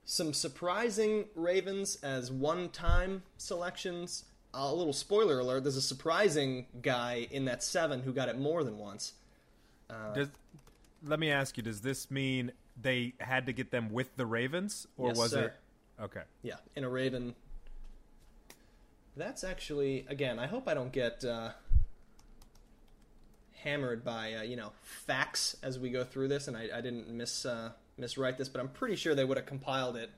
some surprising Ravens as one time selections. a little spoiler alert there's a surprising guy in that seven who got it more than once. Does, let me ask you: Does this mean they had to get them with the Ravens, or Yes, was sir. it? Okay. Yeah, in a Raven. That's actually, again, I hope I don't get uh, hammered by, uh, you know, facts as we go through this, and I, I didn't miss uh, miswrite this, but I'm pretty sure they would have compiled it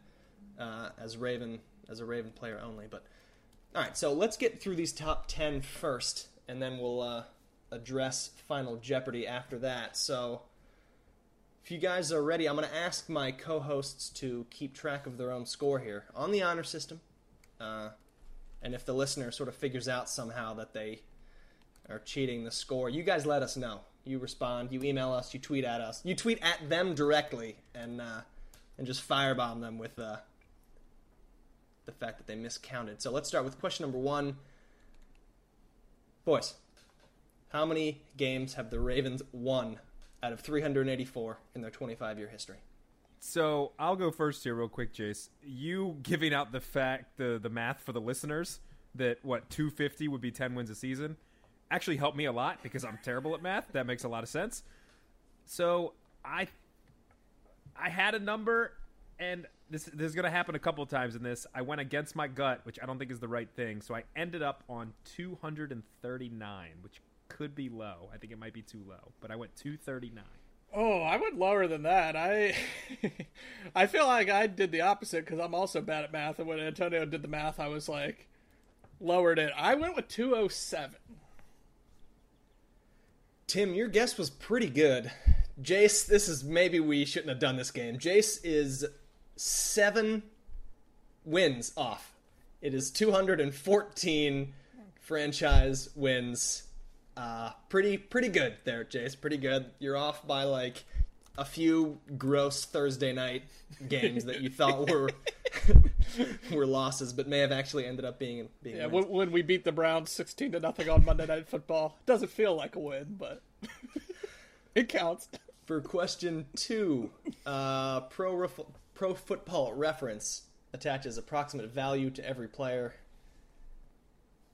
uh, as Raven, as a Raven player only. But all right, so let's get through these top 10 first, and then we'll uh, address Final Jeopardy after that. So if you guys are ready, I'm going to ask my co hosts to keep track of their own score here on the honor system. Uh, and if the listener sort of figures out somehow that they are cheating the score, you guys let us know. You respond, you email us, you tweet at us, you tweet at them directly, and uh, and just firebomb them with uh, the fact that they miscounted. So let's start with question number one. Boys, how many games have the Ravens won out of 384 in their 25 year history? So I'll go first here, real quick, Jace. You giving out the fact, the the math for the listeners that what 250 would be 10 wins a season actually helped me a lot because I'm terrible at math. That makes a lot of sense. So I I had a number, and this this is going to happen a couple of times in this. I went against my gut, which I don't think is the right thing. So I ended up on 239, which could be low. I think it might be too low, but I went 239. Oh, I went lower than that. I (laughs) I feel like I did the opposite because I'm also bad at math. And when Antonio did the math, I was like lowered it. I went with 207. Tim, your guess was pretty good. Jace, this is maybe we shouldn't have done this game. Jace is seven wins off. It is 214 franchise wins. Uh, pretty pretty good there, Jace. Pretty good. You're off by like a few gross Thursday night games that you (laughs) thought were (laughs) were losses, but may have actually ended up being being Yeah, wins. when, we beat the Browns 16 to nothing on Monday Night Football, doesn't feel like a win, but (laughs) it counts. For question two, uh, pro ref- pro football reference attaches approximate value to every player.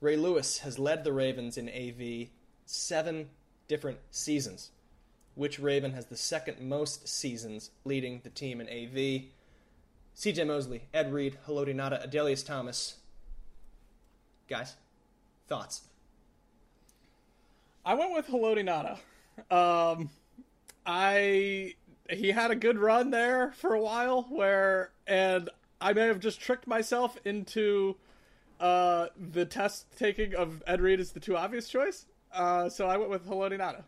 Ray Lewis has led the Ravens in AV seven different seasons. Which Raven has the second most seasons leading the team in AV? CJ Mosley, Ed Reed, Haloti Ngata, Adalius Thomas. Guys, thoughts? I went with Haloti Ngata. Um, I he had a good run there for a while where, and I may have just tricked myself into uh, the test taking of Ed Reed as the too obvious choice. Uh, so I went with Haloti Ngata.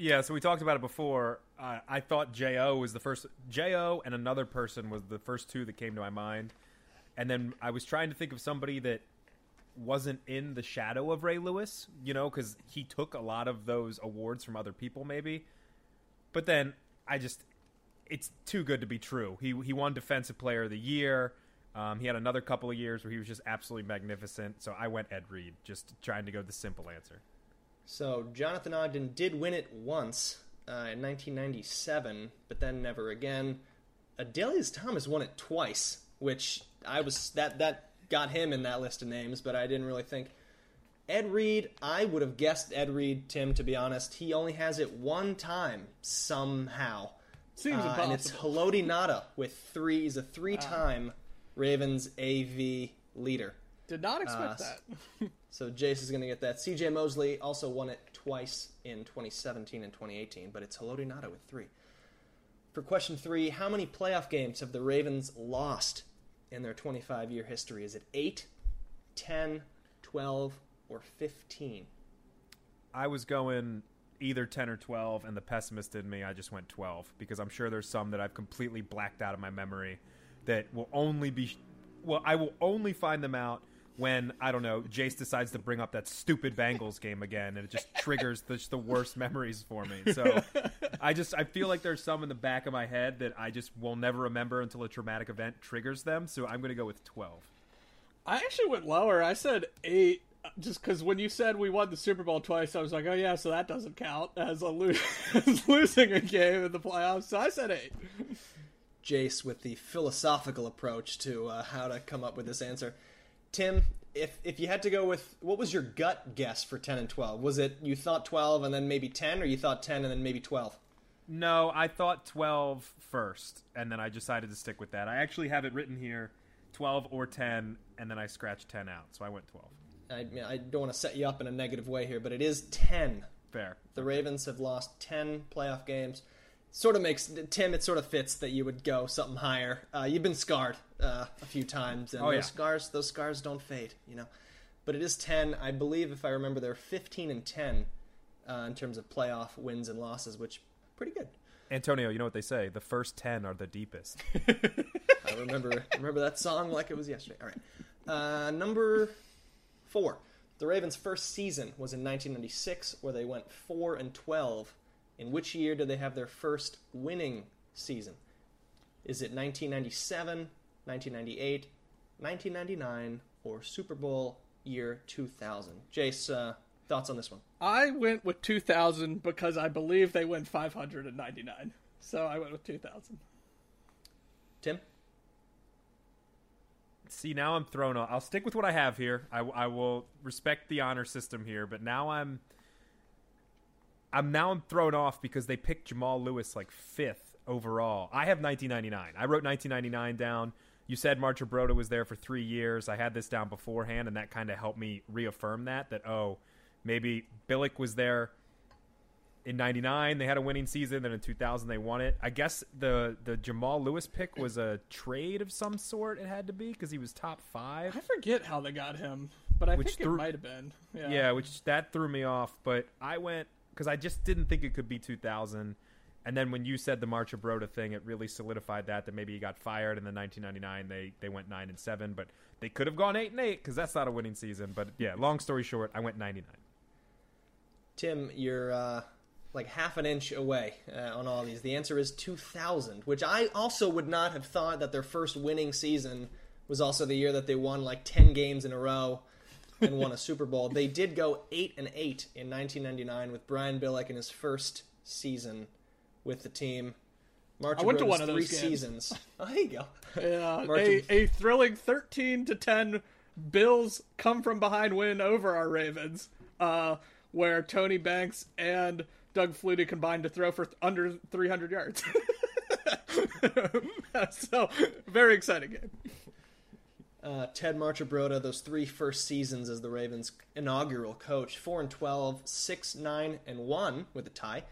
Yeah, so we talked about it before. Uh, I thought Jo was the first. Jo and another person was the first two that came to my mind, and then I was trying to think of somebody that wasn't in the shadow of Ray Lewis. You know, because he took a lot of those awards from other people, maybe. But then I just, it's too good to be true. He he won Defensive Player of the Year. Um, he had another couple of years where he was just absolutely magnificent. So I went Ed Reed, just trying to go the simple answer. So Jonathan Ogden did win it once uh, in 1997, but then never again. Adalius Thomas won it twice, which I was that that got him in that list of names, but I didn't really think. Ed Reed, I would have guessed Ed Reed, Tim. To be honest, he only has it one time somehow. Seems Uh, and it's impossible. Haloti Ngata with three. He's a three-time Ravens AV leader. Did not expect Uh, that. (laughs) So Jace is going to get that. CJ Mosley also won it twice in 2017 and 2018, but it's Haloti Ngata with three. For question three, how many playoff games have the Ravens lost in their 25 year history? Is it 8, 10, 12, or 15? I was going either 10 or 12, and the pessimist in me, I just went 12 because I'm sure there's some that I've completely blacked out of my memory that will only be, well, I will only find them out when I don't know Jace decides to bring up that stupid Bengals game again, and it just triggers the, the worst memories for me. So (laughs) I just I feel like there's some in the back of my head that I just will never remember until a traumatic event triggers them. So I'm going to go with 12. I actually went lower. I said eight, just because when you said we won the Super Bowl twice, I was like, oh yeah, so that doesn't count as a lo- (laughs) as losing a game in the playoffs. So I said eight. Jace with the philosophical approach to uh, how to come up with this answer. Tim, if if you had to go with what was your gut guess for 10 and 12? Was it you thought 12 and then maybe 10 or you thought 10 and then maybe 12? No, I thought 12 first and then I decided to stick with that. I actually have it written here 12 or 10 and then I scratched 10 out. So I went 12. I, I don't want to set you up in a negative way here, but it is 10. Fair. The Ravens have lost 10 playoff games. Sort of makes Tim. It sort of fits that you would go something higher. Uh, you've been scarred uh, a few times, and Oh, those yeah. scars, those scars don't fade, you know. But it is 10. I believe, if I remember, they're 15 and 10 uh, in terms of playoff wins and losses, which pretty good. Antonio, you know what they say? The first 10 are the deepest. (laughs) I remember remember that song like it was yesterday. All right, uh, number four. The Ravens' first season was in 1996, where they went four and 12. In which year did they have their first winning season? Is it 1997, 1998, 1999, or Super Bowl year 2000? Jace, uh, thoughts on this one? I went with 2000 because I believe they went 599. So I went with 2000. Tim? See, now I'm thrown off. I'll stick with what I have here. I, I will respect the honor system here, but now I'm I'm now I'm thrown off because they picked Jamal Lewis like fifth overall. I have 1999. I wrote 1999 down. You said Marchibroda was there for three years. I had this down beforehand, and that kind of helped me reaffirm that that oh, maybe Billick was there in 99 they had a winning season then in 2000 they won it i guess the the jamal lewis pick was a trade of some sort it had to be because he was top five I forget how they got him, but I Which think threw- it might have been. Yeah. yeah which that threw me off but i went because i just didn't think it could be 2000 and then when you said the Marchibroda thing, it really solidified that that maybe he got fired, and then 1999 they they went nine and seven, but they could have gone eight and eight because that's not a winning season. But yeah, long story short, I went 99. Tim, you're uh, like half an inch away uh, on all these. The answer is 2000, which I also would not have thought that their first winning season was also the year that they won like 10 games in a row and won a Super Bowl. They did go 8 and 8 in 1999 with Brian Billick in his first season with the team. March I went to one of three those games. seasons. (laughs) Oh, there you go. Yeah, a, a thrilling 13 to 10 Bills come from behind win over our Ravens, uh, where Tony Banks and Doug Flutie combined to throw for th- under 300 yards. (laughs) so, very exciting game. Uh, Ted Marchibroda, those three first seasons as the Ravens' inaugural coach, four and 12, 6, 9, and one with a tie,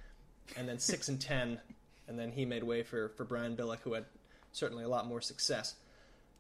and then six and ten, and then he made way for for Brian Billick, who had certainly a lot more success.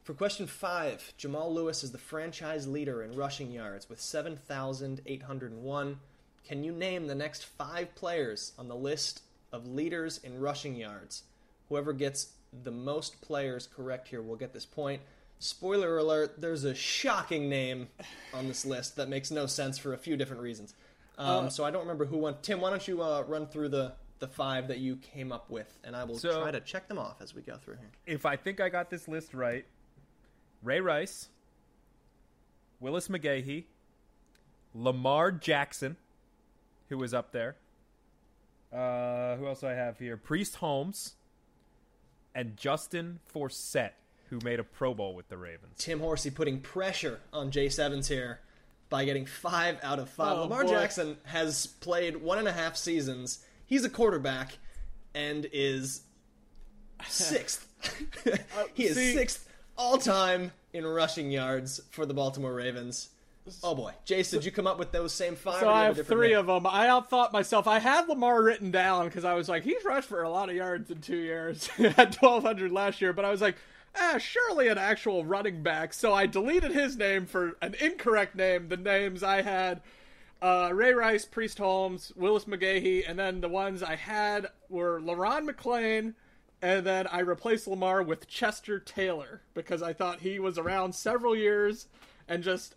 For question five, Jamal Lewis is the franchise leader in rushing yards with 7,801. Can you name the next five players on the list of leaders in rushing yards? Whoever gets the most players correct here will get this point. Spoiler alert, there's a shocking name on this list that makes no sense for a few different reasons. Um, so I don't remember who won. Tim, why don't you uh, run through the, the five that you came up with, and I will So- try to check them off as we go through here. if I think I got this list right, Ray Rice, Willis McGahee, Lamar Jackson, who was up there. Uh, who else do I have here? Priest Holmes, and Justin Forsett, who made a Pro Bowl with the Ravens. Tim Horsey putting pressure on Jace Evans here by getting five out of five. Oh, Lamar boy. Jackson has played one and a half seasons. He's a quarterback and is sixth. (laughs) (laughs) he is Uh, see- sixth all time in rushing yards for the Baltimore Ravens. Oh boy, Jace, did you come up with those same five? So or do you have three name? of them. I outthought myself. I had Lamar written down because I was like, he's rushed for a lot of yards in two years. (laughs) He had 1,200 last year, but I was like, ah, surely an actual running back. So I deleted his name for an incorrect name. The names I had uh, Ray Rice, Priest Holmes, Willis McGahee, and then the ones I had were Le'Ron McClain, and then I replaced Lamar with Chester Taylor because I thought he was around several years and just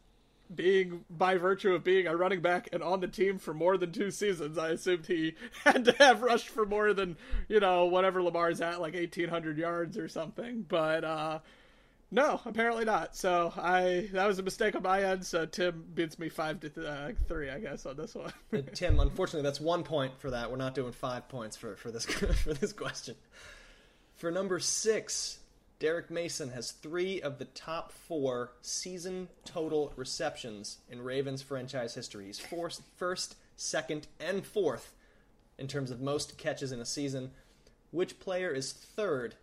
being by virtue of being a running back and on the team for more than two seasons, I assumed he (laughs) had to have rushed for more than you know whatever Lamar's at, like eighteen hundred yards or something. But uh, no, apparently not. So I that was a mistake on my end. So Tim beats me five to th- uh, three, I guess, on this one. Uh, Tim, unfortunately, that's one point for that. We're not doing five points for, for this (laughs) for this question. For number six, Derrick Mason has three of the top four season total receptions in Ravens franchise history. He's first, first, second, and fourth in terms of most catches in a season. Which player is third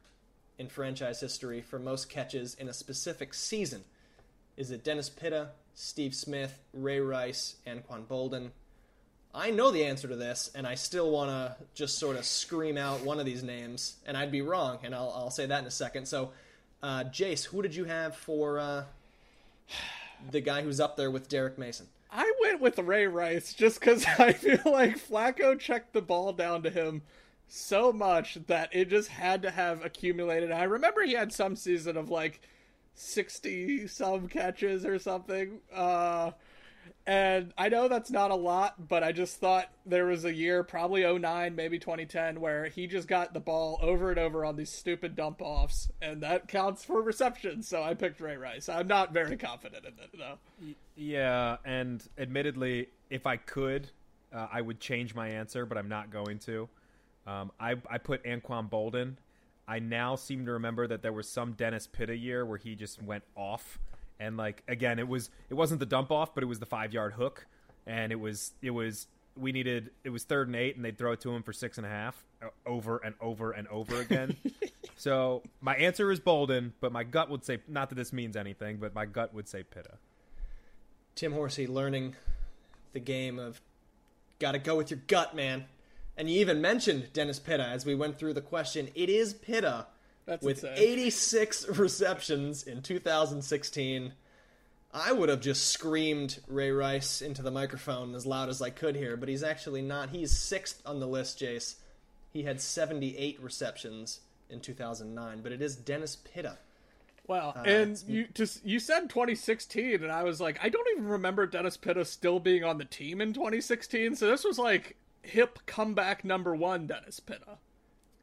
in franchise history for most catches in a specific season? Is it Dennis Pitta, Steve Smith, Ray Rice, Anquan Boldin? I know the answer to this, and I still want to just sort of scream out one of these names, and I'd be wrong, and I'll, I'll say that in a second. So, uh, Jace, who did you have for uh, the guy who's up there with Derrick Mason? I went with Ray Rice just because (laughs) I feel like Flacco checked the ball down to him so much that it just had to have accumulated. I remember he had some season of like 60 some catches or something. Uh, and I know that's not a lot, but I just thought there was a year, probably 09, maybe 2010, where he just got the ball over and over on these stupid dump offs, and that counts for reception. So I picked Ray Rice. I'm not very confident in it, though. Yeah, and admittedly, if I could, uh, I would change my answer, but I'm not going to. Um, I, I put Anquan Boldin. I now seem to remember that there was some Dennis Pitta year where he just went off and like again it was it wasn't the dump off but it was the five yard hook. And it was it was we needed it was third and eight and they'd throw it to him for six and a half over and over and over again. (laughs) So my answer is boldin but my gut would say not that this means anything but my gut would say pitta. Tim horsey learning the game of gotta go with your gut man. And you even mentioned dennis pitta as we went through the question. It is pitta That's with insane. 86 (laughs) receptions in 2016. I would have just screamed Ray Rice into the microphone as loud as I could here, but he's actually not. He's sixth on the list, Jace. He had 78 receptions in 2009, but it is Dennis Pitta. Wow, Uh, and you just you said 2016, and I was like, I don't even remember Dennis Pitta still being on the team in 2016. So this was like hip comeback number one, Dennis Pitta,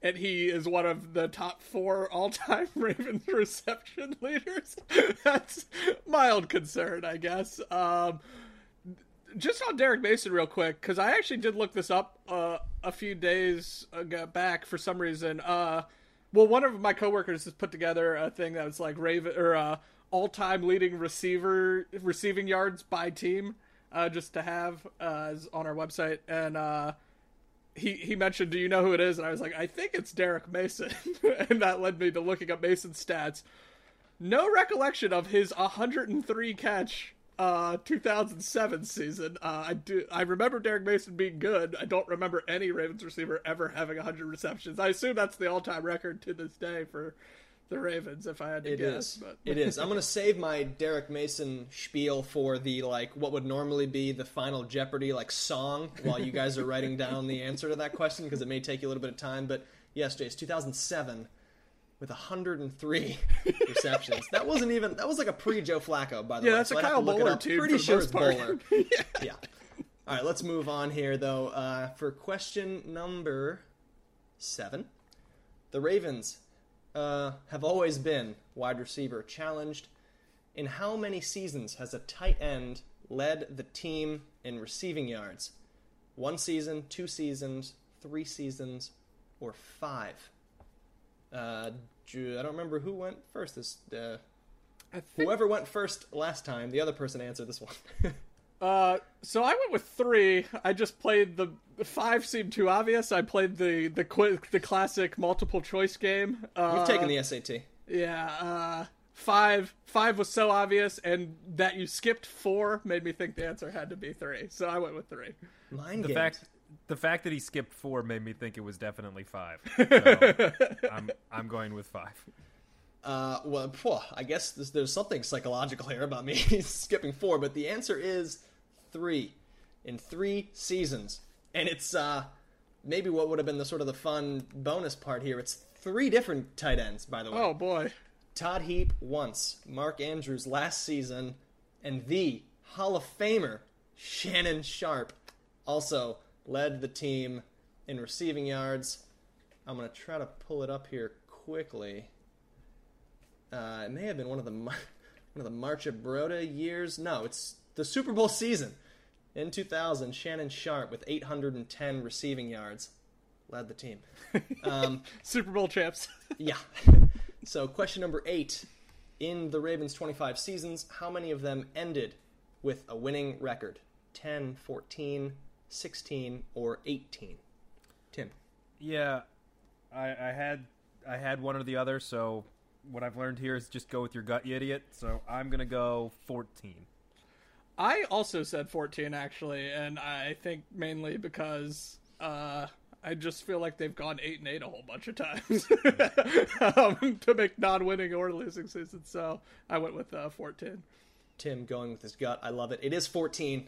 and he is one of the top four all-time (laughs) Ravens reception leaders. (laughs) That's mild concern, I guess. Um, just on Derrick Mason real quick because I actually did look this up uh, a few days ago back for some reason. Uh, well, one of my coworkers has put together a thing that was like Raven or uh, all-time leading receiver receiving yards by team, uh, just to have uh, on our website. And uh, he he mentioned, "Do you know who it is?" And I was like, "I think it's Derrick Mason," (laughs) and that led me to looking up Mason's stats. No recollection of his 103 catch uh 2007 season. Uh I do I remember Derrick Mason being good. I don't remember any Ravens receiver ever having 100 receptions. I assume that's the all-time record to this day for the Ravens if I had to It guess, is. but It is. I'm going to save my Derrick Mason spiel for the like what would normally be the final Jeopardy like song while you guys are writing down the answer to that question because it may take you a little bit of time. But yes, Jace, 2007 with 103 (laughs) receptions. That wasn't even. That was like a pre Joe Flacco, by the Yeah, way. (laughs) Yeah, that's so a Kyle Boller team Pretty sure it's. Boller. yeah. All right, let's move on here though. Uh, for question number seven, the Ravens uh, have always been wide receiver challenged. In how many seasons has a tight end led the team in receiving yards? One season, two seasons, three seasons, or five? Uh, I don't remember who went first. This uh, think whoever went first last time, the other person answered this one. (laughs) Uh, so I went with three. I just played the five seemed too obvious. I played the the qu- the classic multiple choice game. Uh, We've taken the SAT. Yeah, uh, five five was so obvious, and that you skipped four made me think the answer had to be three. So I went with three. Mind the games. fact the fact that he skipped four made me think it was definitely five (laughs) so i'm i'm going with five Uh, well, phew, I guess there's, there's something psychological here about me (laughs) skipping four, but the answer is three. in three seasons. And it's uh, maybe what would have been the sort of the fun bonus part here. It's three different tight ends, by the way. Oh boy. Todd Heap once, Mark Andrews last season, and the Hall of Famer Shannon Sharpe also led the team in receiving yards. I'm going to try to pull it up here quickly. Uh, it may have been one of the (laughs) one of the Marcha years. No, it's the Super Bowl season in 2000. Shannon Sharpe with 810 receiving yards led the team. (laughs) Um, Super Bowl champs. (laughs) yeah. So, question number eight. In the Ravens' 25 seasons, how many of them ended with a winning record? 10, 14, 16, or 18? Tim. Yeah, I, I had I had one or the other. So what I've learned here is just go with your gut, you idiot. So I'm gonna go 14. I also said 14 actually, and I think mainly because uh, I just feel like they've gone eight and eight a whole bunch of times (laughs) um, to make non-winning or losing seasons. So I went with uh, 14. Tim going with his gut. I love it. It is 14.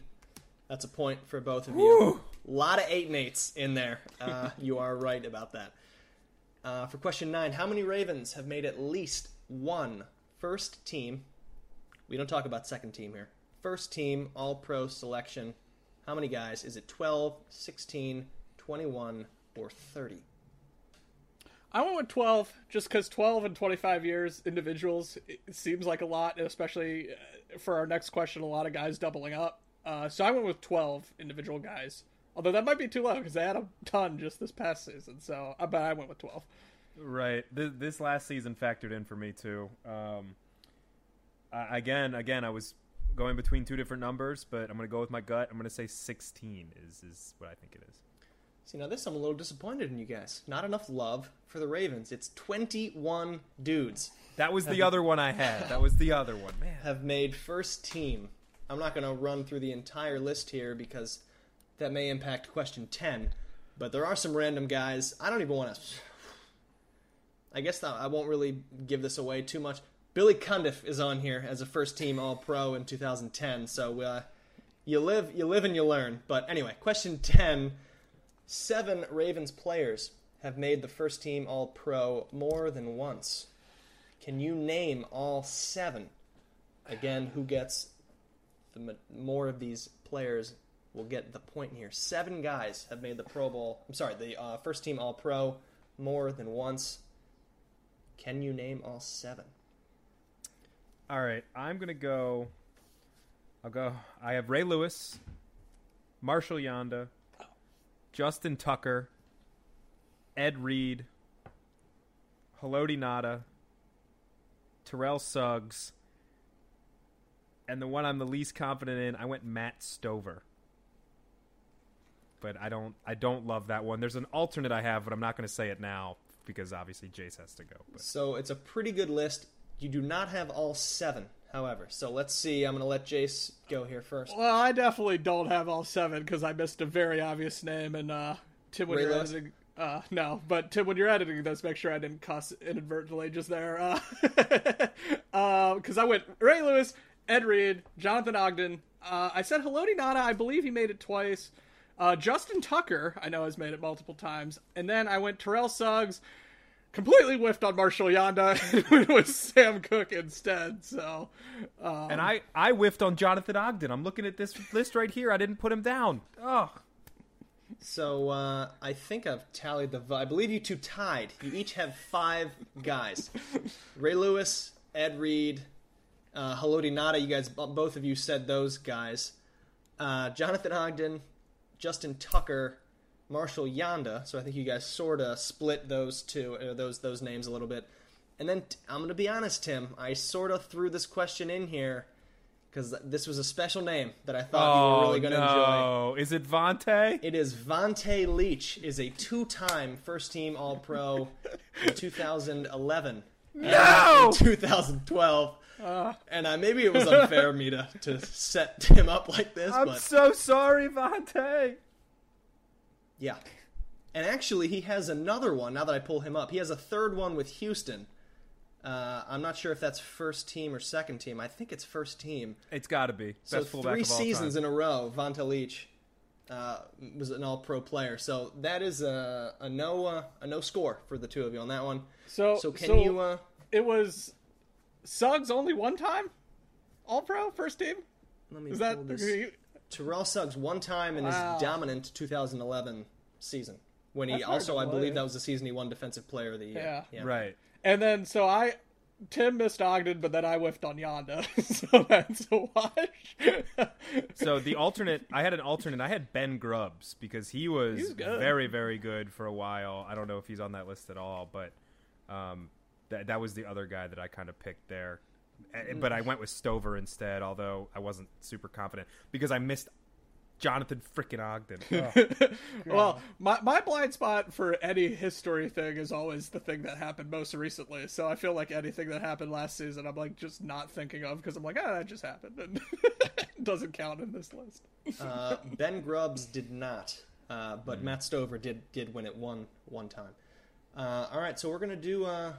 That's a point for both of you. A lot of eight and eights in there. Uh, you are right about that. Uh, for question nine, how many Ravens have made at least one first team? We don't talk about second team here. First team All Pro selection. How many guys? Is it 12, 16, 21, or 30? I went with 12 just because 12 and 25 years individuals it seems like a lot, especially uh, for our next question, a lot of guys doubling up. Uh, so I went with 12 individual guys. Although that might be too low because they had a ton just this past season. So I bet I went with 12. Right. This, this last season factored in for me too. Um, again, again, I was going between two different numbers, but I'm going to go with my gut. I'm going to say 16 is is what I think it is. See, now this I'm a little disappointed in you guys. Not enough love for the Ravens. It's 21 dudes That was the other one I had. That was the other one, man. have made first team. I'm not going to run through the entire list here because that may impact question 10, but there are some random guys. I don't even want to. (sighs) I guess I won't really give this away too much. Billy Cundiff is on here as a first team All Pro in 2010, so uh, you live, you live and you learn. But anyway, question 10: Seven Ravens players have made the first team All Pro more than once. Can you name all seven? Again, who gets the more of these players will get the point here. Seven guys have made the Pro Bowl. I'm sorry, the uh, first team All Pro more than once. Can you name all seven? All right, I'm gonna go. I'll go. I have Ray Lewis, Marshall Yanda, Justin Tucker, Ed Reed, Haloti Ngata, Terrell Suggs, and the one I'm the least confident in. I went Matt Stover, but I don't. I don't love that one. There's an alternate I have, but I'm not going to say it now because obviously Jace has to go. But. So it's a pretty good list. You do not have all seven, however. So let's see. I'm going to let Jace go here first. Well, I definitely don't have all seven because I missed a very obvious name. And uh, Tim, when Ray you're Lewis? editing, uh, no, but Tim, when you're editing this, make sure I didn't cuss inadvertently just there. (laughs) Because I went Ray Lewis, Ed Reed, Jonathan Ogden. Uh, I said Haloti Ngata. I believe he made it twice. Uh, Justin Tucker, I know, has made it multiple times. And then I went Terrell Suggs. Completely whiffed on Marshall Yanda (laughs) and went with Sam Koch instead. So, um, And I, I whiffed on Jonathan Ogden. I'm looking at this list right here. I didn't put him down. Oh, So uh, I think I've tallied the. I believe you two tied. You each have five guys. Ray Lewis, Ed Reed, uh, Haloti Ngata. You guys, both of you said those guys. Uh, Jonathan Ogden, Justin Tucker, Marshall Yanda. So I think you guys sort of split those two, uh, those those names a little bit. And then I'm going to be honest, Tim. I sort of threw this question in here because this was a special name that I thought you were really going to enjoy. Oh, no. Is it Vontae? It is Vontae Leach is a two-time first-team All-Pro in (laughs) 2011. No! in 2012. and uh, maybe it was unfair of me to, to set (laughs) him up like this, I'm but so sorry, Vontae. Yeah. And actually, he has another one. Now that I pull him up, he has a third one with Houston. Uh, I'm not sure if that's first team or second team. I think it's first team. It's got to be. Best So fullback three of all seasons time. in a row, Vontae Leach uh, was an All Pro player. So that is a, a no uh, a no score for the two of you on that one. So So can so you? Uh, It was Suggs only one time, All Pro first team. let me Is that pull this. Terrell Suggs one time in Wow. his dominant 2011 season when he That's hard also I believe believe. that was the season he won Defensive Player of the Year. Yeah. Right. And then so I Tim missed Ogden, but then I whiffed on Yanda, (laughs) so that's a wash. (laughs) So the alternate, I had an alternate. I had Ben Grubbs because he was He's good. very, very good for a while. I don't know if he's on that list at all, but um, that that was the other guy that I kind of picked there. Eh, But I went with Stover instead, although I wasn't super confident because I missed Jonathan freaking Ogden. Ugh. (laughs) (laughs) well, my my blind spot for any history thing is always the thing that happened most recently. So I feel like anything that happened last season, I'm like just not thinking of because I'm like, ah, that just happened and it (laughs) doesn't count in this list. Uh, ben Grubbs did not, uh, but Matt Stover did did win it one one time. Uh, all right, so we're gonna do uh,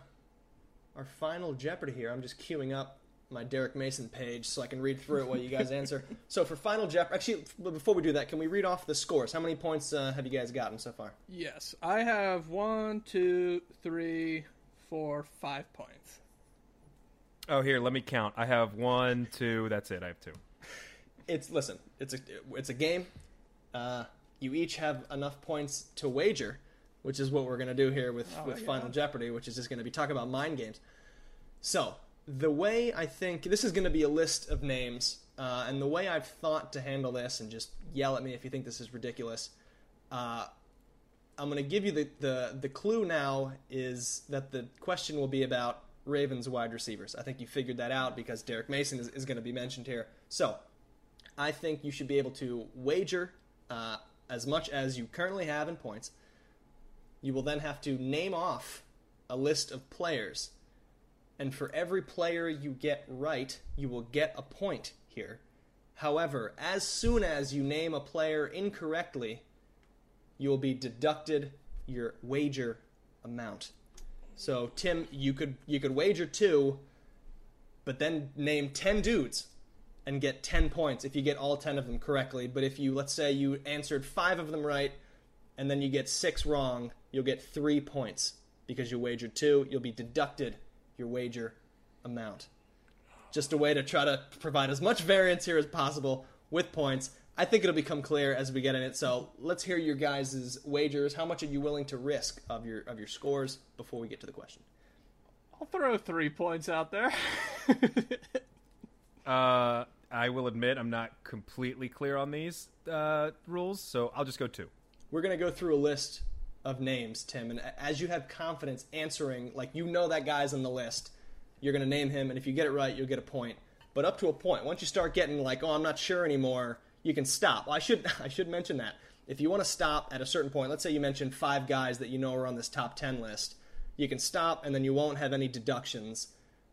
our final Jeopardy here. I'm just queuing up my Derrick Mason page so I can read through it while you guys answer. (laughs) so for final Jeopardy, actually, before we do that, can we read off the scores? How many points uh, have you guys gotten so far? Yes, I have one, two, three, four, five points. oh, here, let me count. I have one, two. That's it. I have two. It's listen, it's a it's a game. Uh, you each have enough points to wager, which is what we're gonna do here with with Final Jeopardy, which is just gonna be talking about mind games. So the way I think this is gonna be a list of names, uh, and the way I've thought to handle this, and just yell at me if you think this is ridiculous. Uh, I'm going to give you the, the, the clue now is that the question will be about Ravens wide receivers. I think you figured that out because Derrick Mason is, is going to be mentioned here. So I think you should be able to wager uh, as much as you currently have in points. You will then have to name off a list of players. And for every player you get right, you will get a point here. However, as soon as you name a player incorrectly, you will be deducted your wager amount. So Tim, you could you could wager two, but then name ten dudes and get ten points if you get all ten of them correctly. But if you let's say you answered five of them right, and then you get six wrong, you'll get three points because you wagered two. You'll be deducted your wager amount. Just a way to try to provide as much variance here as possible with points. I think it'll become clear as we get in it. So let's hear your guys' wagers. How much are you willing to risk of your of your scores before we get to the question? I'll throw three points out there. (laughs) Uh, I will admit I'm not completely clear on these uh, rules, so I'll just go two. We're gonna go through a list of names, Tim, and as you have confidence answering, like you know that guy's on the list, you're gonna name him, and if you get it right, you'll get a point. But up to a point, once you start getting like, oh, I'm not sure anymore, you can stop. I should (laughs) I should mention that if you want to stop at a certain point, let's say you mentioned five guys that you know are on this top ten list, you can stop, and then you won't have any deductions.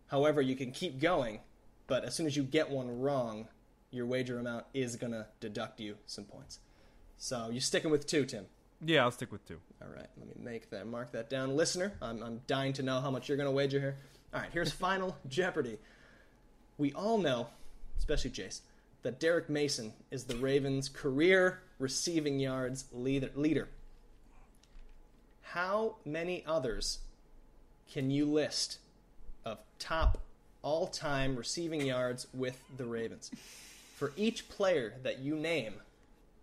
However, you can keep going, but as soon as you get one wrong, your wager amount is gonna deduct you some points. So you're sticking with two, Tim? Yeah, I'll stick with two. All right, let me make that mark that down, listener. I'm I'm dying to know how much you're gonna wager here. All right, here's Final (laughs) Jeopardy. We all know, especially Jace, that Derrick Mason is the Ravens' career receiving yards leader. leader. How many others can you list of top all-time receiving yards with the Ravens? For each player that you name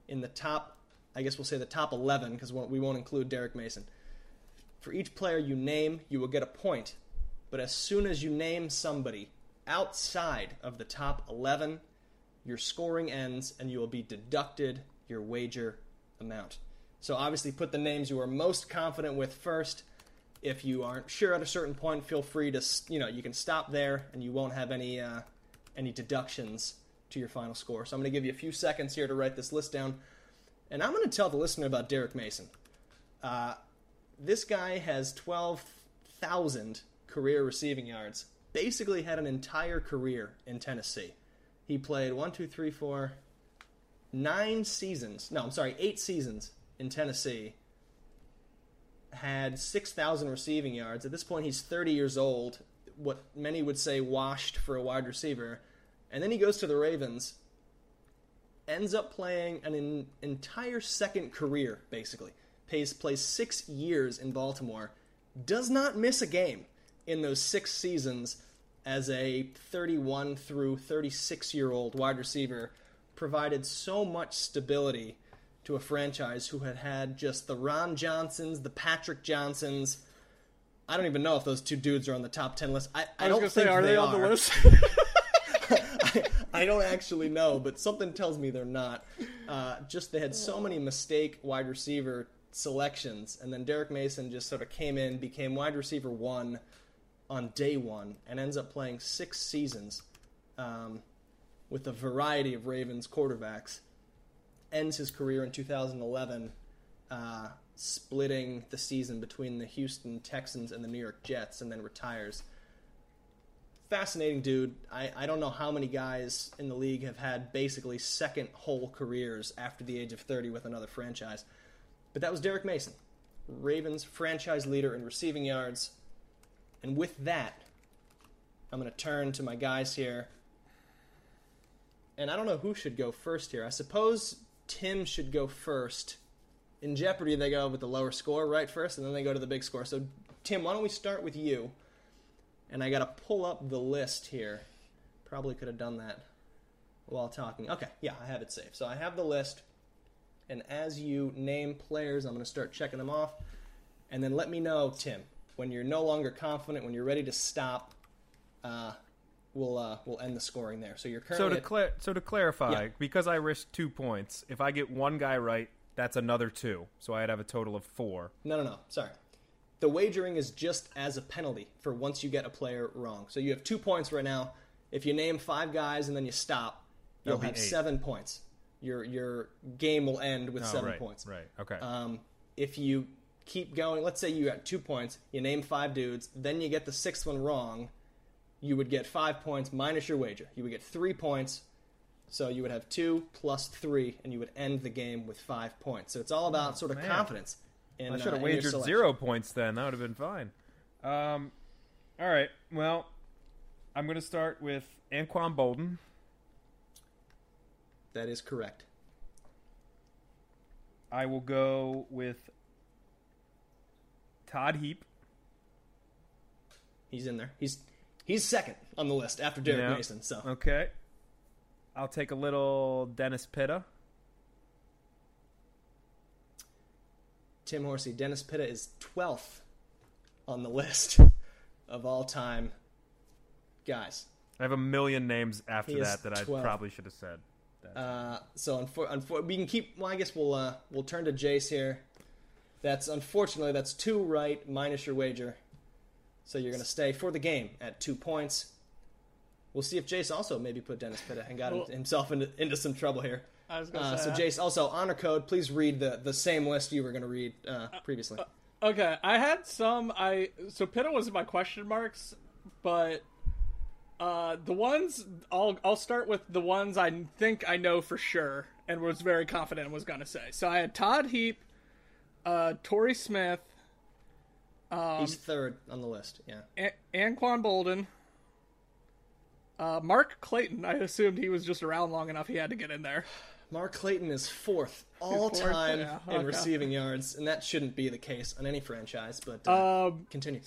in the top, I guess we'll say the top 11 because we won't include Derrick Mason. For each player you name, you will get a point. But as soon as you name somebody outside of the top 11, your scoring ends and you will be deducted your wager amount. So obviously put the names you are most confident with first. If you aren't sure at a certain point, feel free to you know you can stop there and you won't have any uh, any deductions to your final score. So I'm going to give you a few seconds here to write this list down, and I'm going to tell the listener about Derrick Mason. Uh, this guy has 12,000 career receiving yards. Basically, had an entire career in Tennessee. He played one, two, three, four, nine seasons. No, I'm sorry, eight seasons in Tennessee. Had 6,000 receiving yards. At this point, he's 30 years old. What many would say washed for a wide receiver. And then he goes to the Ravens. Ends up playing an in, entire second career, basically. Plays, plays six years in Baltimore, does not miss a game in those six seasons as a 31 through 36 year old wide receiver, provided so much stability to a franchise who had had just the Ron Johnsons, the Patrick Johnsons. I don't even know if those two dudes are on the top 10 list. I, I, I don't think say, are they, they are. on the list? (laughs) (laughs) I, don't actually know, but something tells me they're not. Uh, just they had so many mistake wide receiver selections, and then Derrick Mason just sort of came in, became wide receiver one on day one, and ends up playing six seasons um, with a variety of Ravens quarterbacks. Ends his career in 2011, uh, splitting the season between the Houston Texans and the New York Jets, and then retires fascinating dude. I, I don't know how many guys in the league have had basically second whole careers after the age of 30 with another franchise. But that was Derrick Mason, Ravens franchise leader in receiving yards. And with that, I'm going to turn to my guys here. And I don't know who should go first here. I suppose Tim should go first. In Jeopardy, they go with the lower score right first, and then they go to the big score. So, Tim, why don't we start with you? And I got to pull up the list here. Probably could have done that while talking. Okay, yeah, I have it saved. So I have the list, and as you name players, I'm going to start checking them off, and then let me know, Tim, when you're no longer confident, when you're ready to stop. Uh, we'll uh, we'll end the scoring there. So you're So to cla- so to clarify, Yeah. because I risked two points, if I get one guy right, that's another two. So I'd have a total of four. No, no, no. Sorry. The wagering is just as a penalty for once you get a player wrong. So you have two points right now. If you name five guys and then you stop, you'll have eight. seven points. Your your game will end with Oh, seven right, points. Right. Okay. Um, if you keep going, let's say you got two points, you name five dudes, then you get the sixth one wrong, you would get five points minus your wager. You would get three points. So you would have two plus three, and you would end the game with five points. So it's all about sort of Oh, man. confidence. In, I uh, should have your wagered zero points then. That would have been fine. Um, all right. Well, I'm going to start with Anquan Boldin. That is correct. I will go with Todd Heap. He's in there. He's he's second on the list after Derek Yeah. Mason. So Okay. I'll take a little Dennis Pitta. Tim Horsey, Dennis Pitta is twelfth on the list of all time guys. I have a million names after He is that that I probably should have said. Uh, so unfor- unfor- we can keep. Well, I guess we'll uh, we'll turn to Jace here. That's unfortunately that's two right minus your wager. So you're going to stay for the game at two points. We'll see if Jace also maybe put Dennis Pitta and got Well- himself into, into some trouble here. I was gonna Uh, say. so Jace, also honor code. Please read the the same list you were going to read uh, previously. Okay, I had some. I so Pitta was in my question marks, but uh, the ones I'll I'll start with the ones I think I know for sure and was very confident was gonna say. So I had Todd Heap, uh, Torrey Smith, um, He's third on the list. Yeah. A- Anquan Boldin, uh, Mark Clayton. I assumed he was just around long enough he had to get in there. Mark Clayton is fourth all fourth? time Yeah, in okay. receiving yards, and that shouldn't be the case on any franchise. But uh, Um, continue.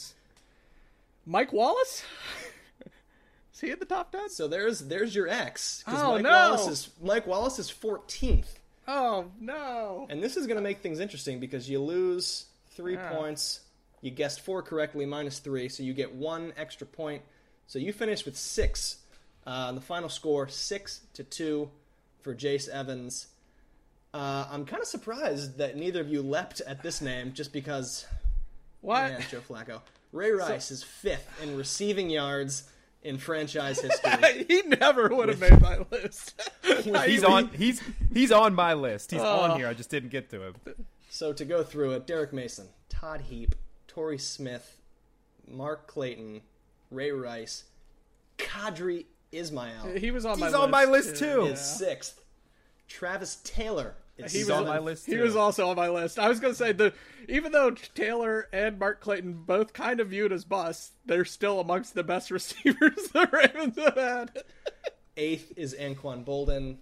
Mike Wallace. (laughs) Is he in the top ten? So there's there's your X. Oh, Mike no. Wallace is Mike Wallace is 14th, Oh no! and this is going to make things interesting because you lose three Yeah. points. You guessed four correctly, minus three, so you get one extra point. So you finish with six. Uh, the final score six to two for Jace Evans. Uh, I'm kind of surprised that neither of you leapt at this name, just because What? Man, Joe Flacco. Ray Rice is fifth in receiving yards in franchise (laughs) history. he never would have made my list. (laughs) (laughs) He's on. He's he's on my list. He's Oh. on here. I just didn't get to him. so to go through it, Derrick Mason, Todd Heap, Torrey Smith, Mark Clayton, Ray Rice, Qadry Ismail he was on my He's list. on my list, too. is sixth. Travis Taylor is He was on my list He was also on my list. I was gonna say the even though Taylor and Mark Clayton both kind of viewed as busts, they're still amongst the best (laughs) receivers the Ravens have had. Eighth is Anquan Boldin.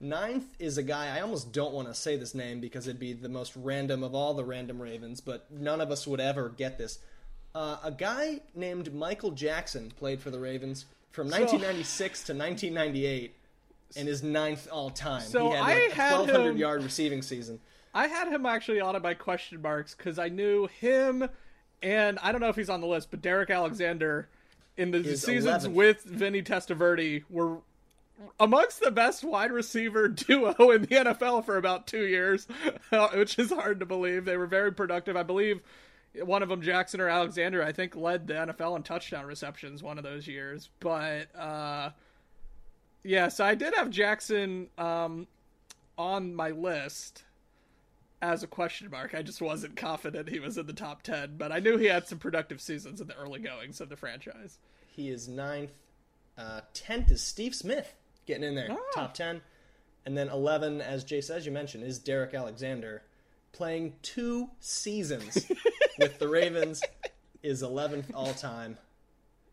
Ninth is a guy I almost don't want to say this name because it'd be the most random of all the random Ravens, but none of us would ever get this. Uh, a guy named Michael Jackson played for the Ravens from 1996 to 1998 and his ninth all time. So he had I a had 1,200 him- yard receiving season. I had him actually on my question marks because I knew him, and I don't know if he's on the list, but Derrick Alexander in the Is seasons 11th. with Vinny Testaverde were amongst the best wide receiver duo (laughs) in the NFL for about two years, (laughs) which is hard to believe. They were very productive. I believe one of them, Jackson or Alexander, I think led the NFL in touchdown receptions one of those years. But uh, yeah, so I did have Jackson um, on my list as a question mark. I just wasn't confident he was in the top 10, but I knew he had some productive seasons in the early goings of the franchise. He is ninth. Uh, tenth is Steve Smith getting in there, Ah. top ten, and then eleven, as Jay says, you mentioned, is Derrick Alexander playing two seasons (laughs) with the Ravens. Is eleventh all time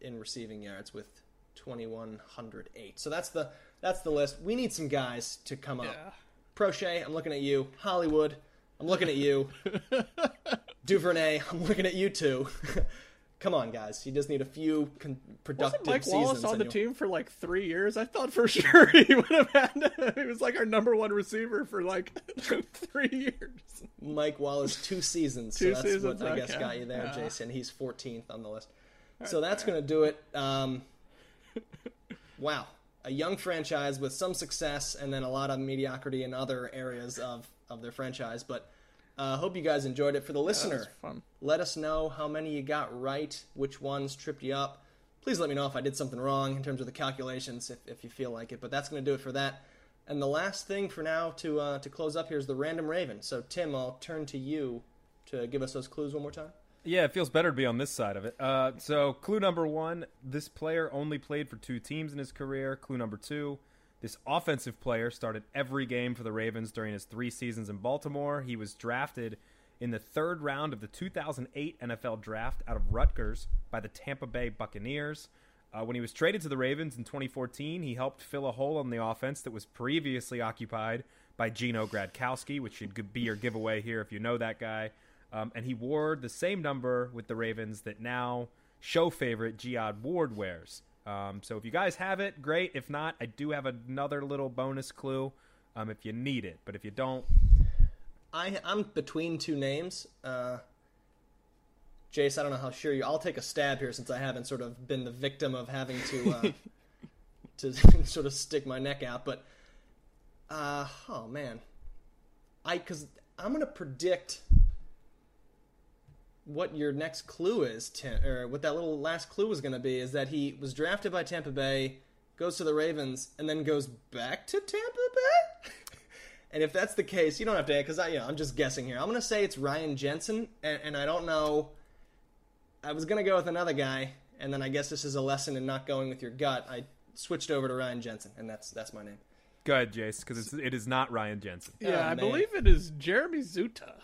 in receiving yards with twenty one hundred eight. So that's the that's the list. We need some guys to come up. Yeah. Proche, I'm looking at you. Hollywood, I'm looking at you. (laughs) Duvernay, I'm looking at you too. (laughs) Come on, guys. You just need a few con- productive Wasn't Mike seasons. Wallace on the you'll- team for like three years? I thought for (laughs) sure he would have had. (laughs) He was like our number one receiver for like (laughs) three years. Mike Wallace two seasons. Two so that's seasons, what I guess got you there, Yeah. Jason. He's 14th on the list. So that's going to do it. Um, wow. A young franchise with some success and then a lot of mediocrity in other areas of, of their franchise. But uh, hope you guys enjoyed it. For the listener, was fun. let us know how many you got right, which ones tripped you up. Please let me know if I did something wrong in terms of the calculations, if, if you feel like it. But that's going to do it for that. And the last thing for now to uh, to close up here is the random raven. So Tim, I'll turn to you to give us those clues one more time. Yeah, it feels better to be on this side of it. Uh, so, clue number one this player only played for two teams in his career. Clue number two this offensive player started every game for the Ravens during his three seasons in Baltimore. He was drafted in the third round of the 2008 NFL draft out of Rutgers by the Tampa Bay Buccaneers. Uh, when he was traded to the Ravens in 2014, he helped fill a hole on the offense that was previously occupied by Gino Gradkowski, which should be your giveaway here if you know that guy. Um, and he wore the same number with the Ravens that now show favorite Jihad Ward wears. Um, so if you guys have it, great. If not, I do have another little bonus clue um, if you need it. But if you don't, I I'm between two names. Uh, Jace, I don't know how sure you. I'll take a stab here since I haven't sort of been the victim of having to uh, (laughs) to (laughs) sort of stick my neck out. But uh, oh man, I because I'm gonna predict what your next clue is, Tim, or what that little last clue is gonna be. Is that he was drafted by Tampa Bay, goes to the Ravens, and then goes back to Tampa Bay. (laughs) And if that's the case, you don't have to, because I, you know, I'm just guessing here. I'm gonna say it's Ryan Jensen, and, and I don't know. I was gonna go with another guy, and then I guess this is a lesson in not going with your gut. I switched over to Ryan Jensen, and that's that's my name. go ahead, Jace, because it is not Ryan Jensen. Yeah, oh, I believe it is Jeremy Zuttah.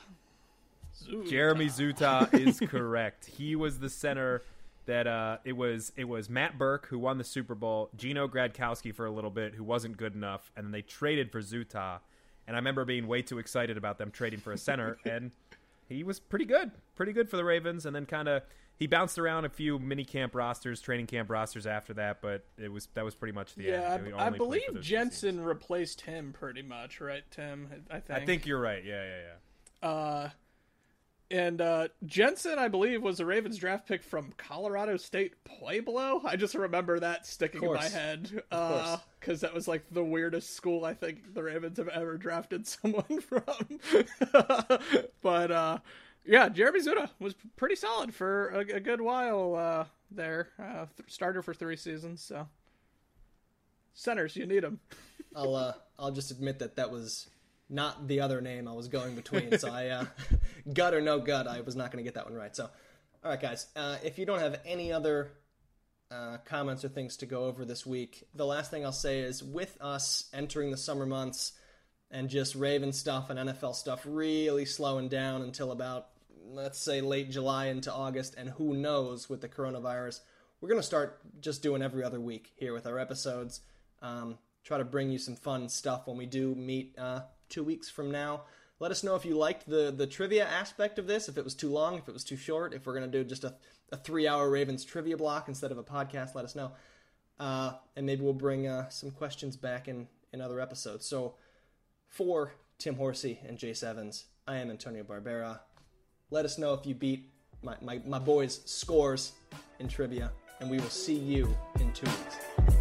Zuttah. Jeremy Zuttah is (laughs) correct. He was the center that uh, it was it was Matt Birk who won the Super Bowl, Gino Gradkowski for a little bit who wasn't good enough, and then they traded for Zuttah. And I remember being way too excited about them trading for a center, (laughs) and he was pretty good, pretty good for the Ravens. And then kind of he bounced around a few mini camp rosters, training camp rosters after that, but it was that was pretty much the Yeah, end. I, I only played for believe Jensen replaced him pretty much, right, Tim? I think. I think you're right. Yeah, yeah, yeah. Uh, and uh, Jensen, I believe, was a Ravens draft pick from Colorado State Pueblo. I just remember that sticking in my head because that was like the weirdest school I think the Ravens have ever drafted (laughs) someone from. (laughs) but uh, yeah, Jeremy Zuttah was pretty solid for a, a good while uh, there. Uh, th- starter for three seasons, so centers you need them. I'll uh, I'll just admit that that was not the other name I was going between. so I uh, (laughs) gut or no gut, I was not going to get that one right. So, all right, guys, uh, if you don't have any other uh, comments or things to go over this week, the last thing I'll say is with us entering the summer months and just Raven stuff and NFL stuff really slowing down until about let's say late July into August, and who knows with the coronavirus, we're going to start just doing every other week here with our episodes. Um, try to bring you some fun stuff when we do meet uh, two weeks from now. Let us know if you liked the the trivia aspect of this, if it was too long, if it was too short, if we're gonna do just a, a three hour Ravens trivia block instead of a podcast. Let us know, uh, and maybe we'll bring uh, some questions back in in other episodes. So for Tim Horsey and Jace Evans, I am Antonio Barbera. Let us know if you beat my, my, my boys' scores in trivia, and we will see you in two weeks.